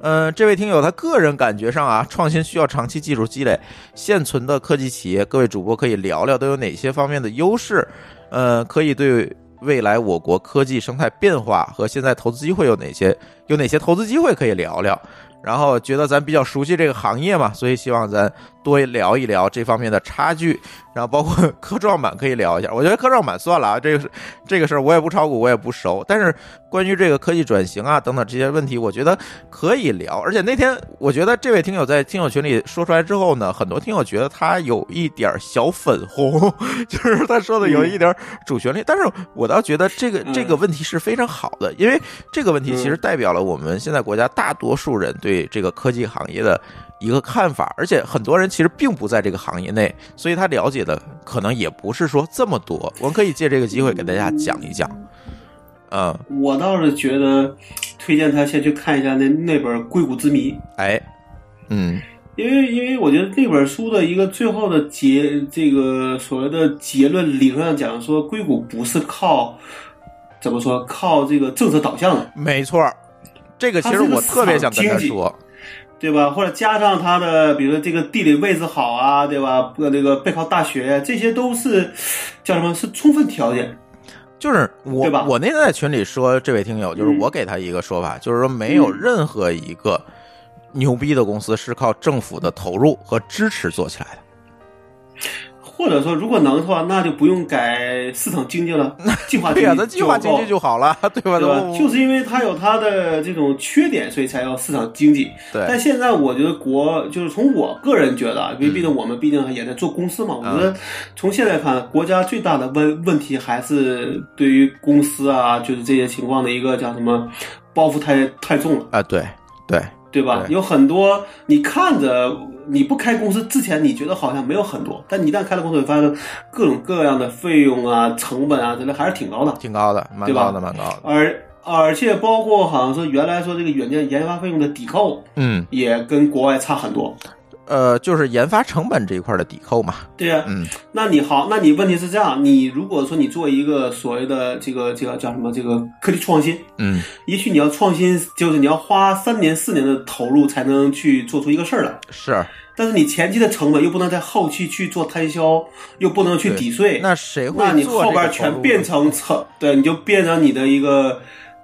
呃，这位听友他个人感觉上啊，创新需要长期技术积累，现存的科技企业，各位主播可以聊聊都有哪些方面的优势？呃，可以对未来我国科技生态变化和现在投资机会有哪些？有哪些投资机会可以聊聊？然后觉得咱比较熟悉这个行业嘛，所以希望咱多聊一聊这方面的差距。然后包括 科创板可以聊一下，我觉得科创板算了啊，这个是这个事儿我也不炒股，我也不熟。但是关于这个科技转型啊等等这些问题，我觉得可以聊。而且那天我觉得这位听友在听友群里说出来之后呢，很多听友觉得他有一点小粉红，就是他说的有一点主旋律。但是我倒觉得这个这个问题是非常好的，因为这个问题其实代表了我们现在国家大多数人对这个科技行业的一个看法，而且很多人其实并不在这个行业内，所以他了解的可能也不是说这么多。我们可以借这个机会给大家讲一讲。嗯，我倒是觉得推荐他先去看一下那那本《硅谷之谜》，哎，嗯。因为因为我觉得那本书的一个最后的结，这个所谓的结论，理论上讲说，硅谷不是靠怎么说，靠这个政策导向的，没错儿，这个其实我特别想跟他说，对吧？或者加上它的，比如说这个地理位置好啊，对吧？呃，那个背靠大学，这些都是叫什么？是充分条件。就是我对吧我那天在群里说，这位听友就是嗯我给他一个说法，就是说没有任何一个牛逼的公司是靠政府的投入和支持做起来的。或者说，如果能的话，那就不用改市场经济了，计划对呀、经济咱计划经济就就好了，对吧？对吧？就是因为它有它的这种缺点，所以才要市场经济。对但，现在我觉得国就是从我个人觉得啊，因为毕竟我们毕竟也在做公司嘛，我觉得从现在看，国家最大的问问题还是对于公司啊，就是这些情况的一个叫什么包袱太太重了。啊，对对，对吧？对有很多你看着你不开公司之前，你觉得好像没有很多，但你一旦开了公司，你发现各种各样的费用啊、成本啊之类还是挺高的。挺高的，蛮高的，蛮高的。而而且包括好像说原来说这个软件研发费用的抵扣嗯，也跟国外差很多。呃，就是研发成本这一块的抵扣嘛。对呀、嗯，那你好，那你问题是这样，你如果说你做一个所谓的这个这个叫什么这个科技创新，嗯，也许你要创新，就是你要花三年四年的投入才能去做出一个事儿来。是。但是你前期的成本又不能在后期去做摊销，又不能去抵税，那谁会那你后边全变成成，对，你就变成你的一个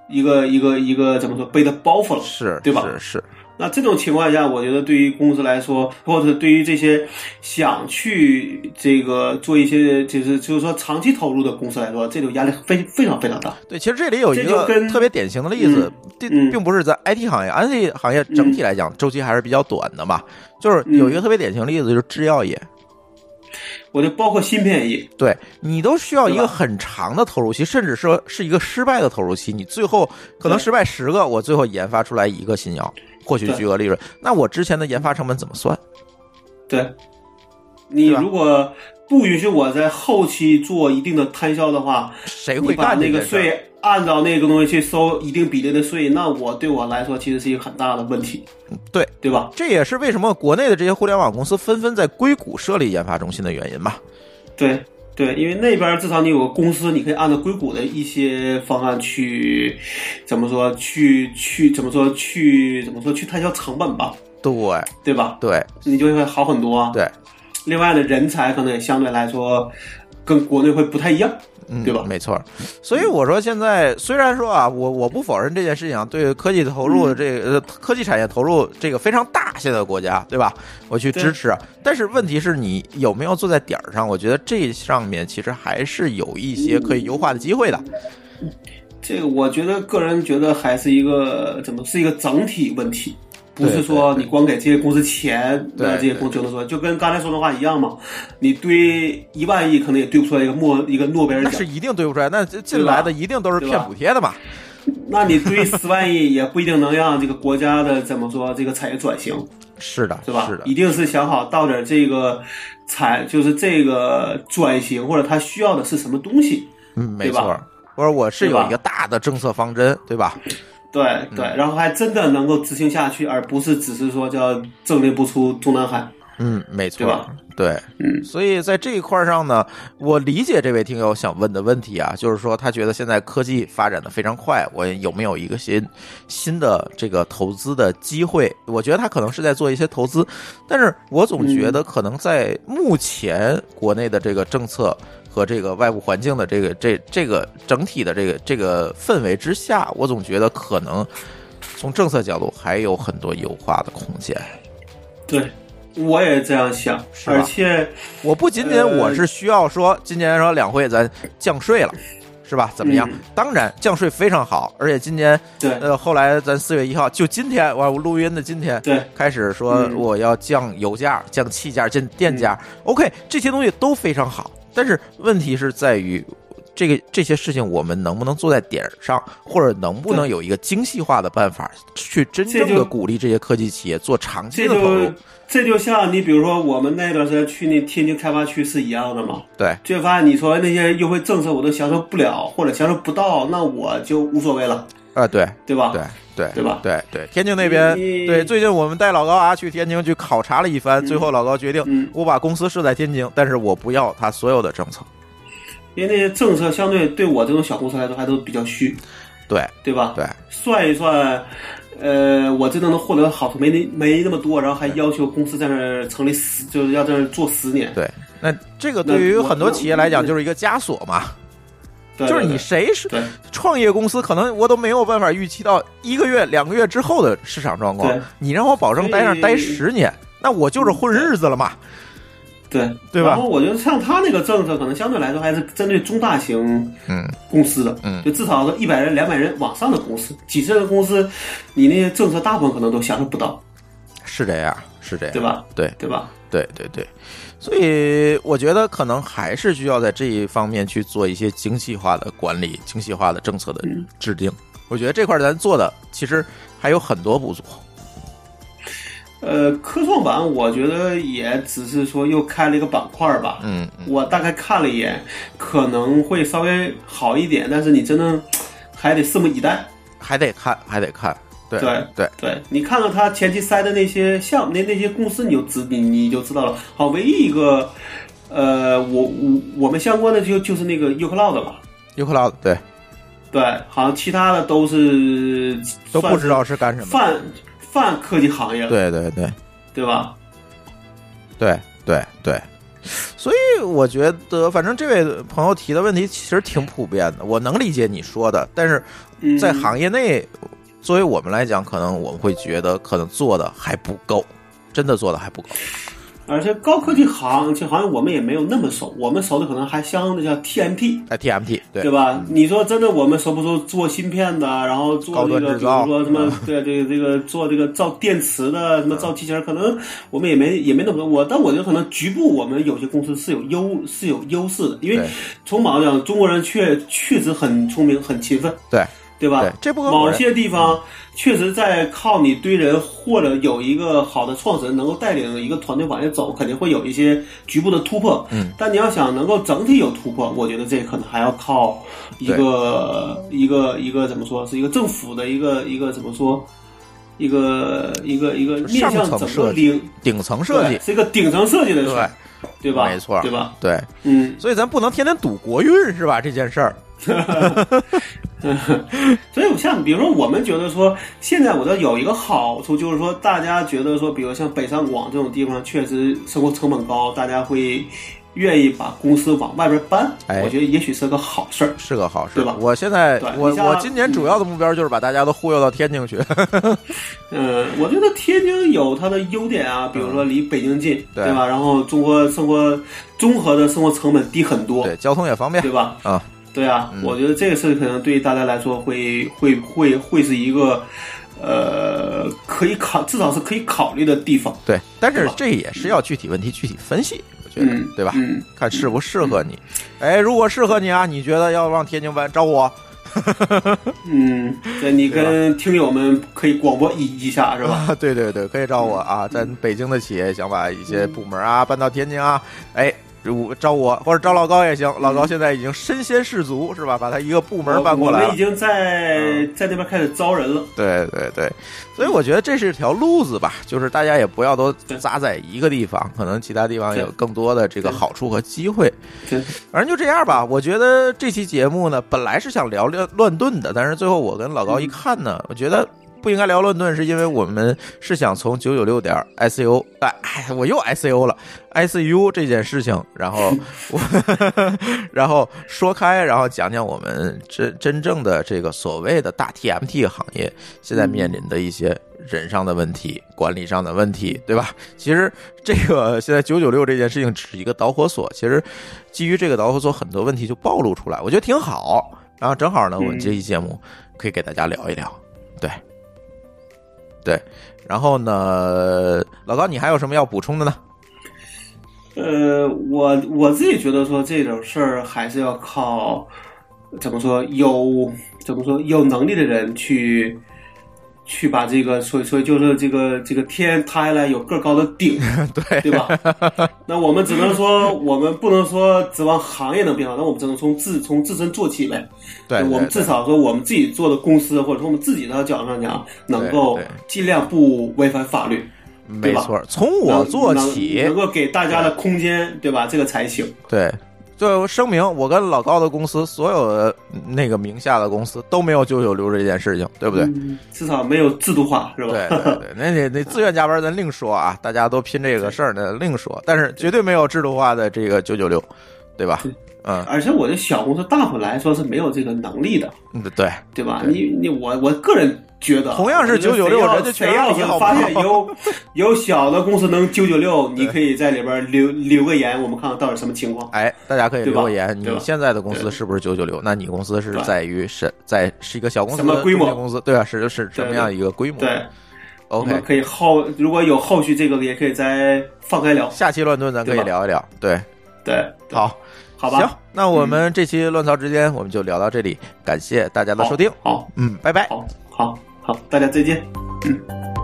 一个一个一个怎么说背的包袱了。是，对吧是是，那这种情况下，我觉得对于公司来说，或者对于这些想去这个做一些就是就是说长期投入的公司来说，这种压力非非常非常大。对，其实这里有一个跟特别典型的例子，并、嗯。并不是在 IT 行业，IT 行业整体来讲、周期还是比较短的嘛。就是有一个特别典型的例子，就是制药业，我就包括芯片业，对你都需要一个很长的投入期，甚至说是一个失败的投入期，你最后可能失败十个，我最后研发出来一个新药，获取巨额利润，那我之前的研发成本怎么算？对，你如果不允许我在后期做一定的摊销的话，谁会干那个？税按照那个东西去收一定比例的税，那我对我来说其实是一个很大的问题，对对吧？这也是为什么国内的这些互联网公司纷纷在硅谷设立研发中心的原因吧。对对，因为那边至少你有个公司，你可以按照硅谷的一些方案去怎么说，去去怎么说，去怎么说，去摊销成本吧，对对吧？对你就会好很多啊。对，另外呢人才可能也相对来说跟国内会不太一样，嗯，对吧没错。所以我说，现在虽然说啊，我我不否认这件事情啊，对科技投入这个、呃科技产业投入这个非常大，现在的国家对吧？我去支持，但是问题是你有没有坐在点儿上？我觉得这上面其实还是有一些可以优化的机会的。这个我觉得个人觉得还是一个怎么是一个整体问题，不是说你光给这些公司钱，对那这些公司就能说，就跟刚才说的话一样嘛，你堆一万亿可能也堆不出来一个诺一个诺贝尔奖那是，一定堆不出来，那进来的一定都是骗补贴的嘛。那你堆十万亿也不一定能让这个国家的怎么说这个产业转型，是的，是吧？是的，一定是想好到底这个产就是这个转型或者它需要的是什么东西，嗯，没错。或者我是有一个大的政策方针，对吧？对嗯对，然后还真的能够执行下去，而不是只是说叫政令不出中南海。嗯，没错对吧，对，嗯所以在这一块上呢，我理解这位听友想问的问题啊，就是说他觉得现在科技发展的非常快，我有没有一个新新的这个投资的机会？我觉得他可能是在做一些投资，但是我总觉得可能在目前国内的这个政策。和这个外部环境的这个这这个整体的这个这个氛围之下，我总觉得可能从政策角度还有很多优化的空间。对，我也这样想，是而且我不仅仅我是需要说，今年说两会咱降税了，是吧？怎么样？嗯当然降税非常好，而且今年对呃后来咱四月一号就今天我录音的今天对开始说嗯我要降油价、降气价、降电价。OK，这些东西都非常好，但是问题是在于。这个这些事情，我们能不能做在点儿上，或者能不能有一个精细化的办法，去真正的鼓励这些科技企业做长期的投入？这就像你比如说我们那段时间去那天津开发区是一样的嘛，对，就发现你说那些优惠政策我都享受不了或者享受不到，那我就无所谓了，啊，对，对吧？对对对吧对对，天津那边对，最近我们带老高啊去天津去考察了一番，最后老高决定嗯我把公司设在天津，但是我不要他所有的政策。因为那些政策相对对我这种小公司来说还都比较虚，对对吧？对，算一算，呃，我真正能获得好处没那没那么多，然后还要求公司在那儿成立十，就是要在那儿做十年，对，那这个对于很多企业来讲就是一个枷锁嘛，对就是你谁是创业公司，可能我都没有办法预期到一个月、两个月之后的市场状况。你让我保证待那待十年，那我就是混日子了嘛。对。对。吧？然后我觉得像他那个政策，可能相对来说还是针对中大型嗯。公司的，嗯。就至少是一百人、两百人往上的公司，几十人的公司，你那些政策大部分可能都享受不到，是这样，是这样，对吧？对对吧？对对对，所以我觉得可能还是需要在这一方面去做一些精细化的管理、精细化的政策的嗯制定。我觉得这块咱做的其实还有很多不足。呃，科创板我觉得也只是说又开了一个板块吧，嗯，嗯我大概看了一眼，可能会稍微好一点，但是你真的还得拭目以待。还得看，还得看。对对对，对你看看他前期塞的那些项目，那那些公司，你就知你你就知道了。好，唯一一个，呃，我我我们相关的就就是那个 UCloud 吧，优克劳对。对，好像其他的都是都不知道是干什么。泛泛科技行业。了，对对对对吧？对对对，所以我觉得，反正这位朋友提的问题其实挺普遍的，我能理解你说的，但是嗯。在行业内，作为我们来讲，可能我们会觉得可能做的还不够，真的做的还不够。而且高科技行就好像我们也没有那么熟，我们熟的可能还相对叫 TMT，哎，TMT 对对吧？你说真的，我们熟不熟做芯片的，然后做高这个，比如说什么，对这个这个做这个造电池的，什么造机器人，可能我们也没也没那么多。我但我觉得可能局部我们有些公司是有优是有优势的，因为对从某讲，中国人确确实很聪明很勤奋，对对吧？对，这不某。些地方确实在靠你堆人，或者有一个好的创始人能够带领一个团队往下走，肯定会有一些局部的突破。嗯，但你要想能够整体有突破，我觉得这可能还要靠一个一个一个怎么说，是一个政府的一个一个怎么说，一个一个一个面向整个领顶层设计，是一个顶层设计的事对，对吧？没错对吧？对，嗯，所以咱不能天天赌国运是吧？这件事儿，所以像比如说，我们觉得说，现在我觉得有一个好处，就是说大家觉得说，比如像北上广这种地方，确实生活成本高，大家会愿意把公司往外边搬。哎我觉得也许是个好事儿。是个好事对吧我现在我我今年主要的目标就是把大家都忽悠到天津去。嗯，我觉得天津有它的优点啊，比如说离北京近，对对吧？然后中国生活综合的生活成本低很多，对，交通也方便对吧？啊。对啊，嗯我觉得这个事可能对于大家来说会会会会是一个呃可以考，至少是可以考虑的地方。对，但是这也是要具体问题具体分析，我觉得，嗯，对吧？嗯，看适不适合你。哎，如果适合你啊，你觉得要往天津搬，找我。嗯，这你跟听友们可以广播一一下，是吧？啊，对对对，可以找我啊。咱北京的企业想把一些部门啊搬到天津啊，哎，如找我或者招老高也行。老高现在已经身先士卒，是吧？把他一个部门搬过来了我们已。经在在那边开始招人了。对对对，所以我觉得这是条路子吧，就是大家也不要都扎在一个地方，可能其他地方有更多的这个好处和机会。反正就这样吧。我觉得这期节目呢，本来是想聊聊乱炖的，但是最后我跟老高一看呢，我觉得。不应该聊乱炖，是因为我们是想从九九六点 ICU，哎，哎我又 ICU 了，ICU 这件事情，然后 我，然后说开，然后讲讲我们真真正的这个所谓的大 TMT 行业现在面临的一些人上的问题、管理上的问题，对吧？其实这个现在九九六这件事情只是一个导火索，其实基于这个导火索，很多问题就暴露出来，我觉得挺好。然后正好呢，我们这期节目可以给大家聊一聊，对，对。然后呢，老高，你还有什么要补充的呢？呃，我我自己觉得说这种事儿还是要靠怎么说有怎么说有能力的人去去把这个，所以所以就是这个这个天塌下来有个儿高的顶，对对吧？那我们只能说，我们不能说指望行业能变好，那我们只能从自从自身做起呗。对，我们至少说我们自己做的公司，或者说我们自己的角度上讲，能够尽量不违反法律。没错，从我做起，能够给大家的空间，对吧？这个才行。对，就声明，我跟老高的公司所有的那个名下的公司都没有九九六这件事情，对不对？嗯、至少没有制度化，是吧？对对对，那那那自愿加班咱另说啊，大家都拼这个事儿呢另说，但是绝对没有制度化的这个九九六，对吧？嗯，而且我的小公司大部分来说是没有这个能力的，嗯对。对吧？对。你你我我个人觉得，同样是九九六人家谁要是发现 有有小的公司能九九六，你可以在里边留留个言，我们看看到底什么情况。哎，大家可以留个言，你现在的公司是不是九九六？那你公司是在于是在是一个小公司、什么规模？公司？对啊，是是什么样一个规模？对。我，OK，可以后如果有后续这个，也可以再放开聊。下期乱炖咱可以聊一聊，对，对，对。好，好吧，行，那我们这期乱槽之间我们就聊到这里，感谢大家的收听，好，嗯，拜拜。好，好，好，大家再见。嗯。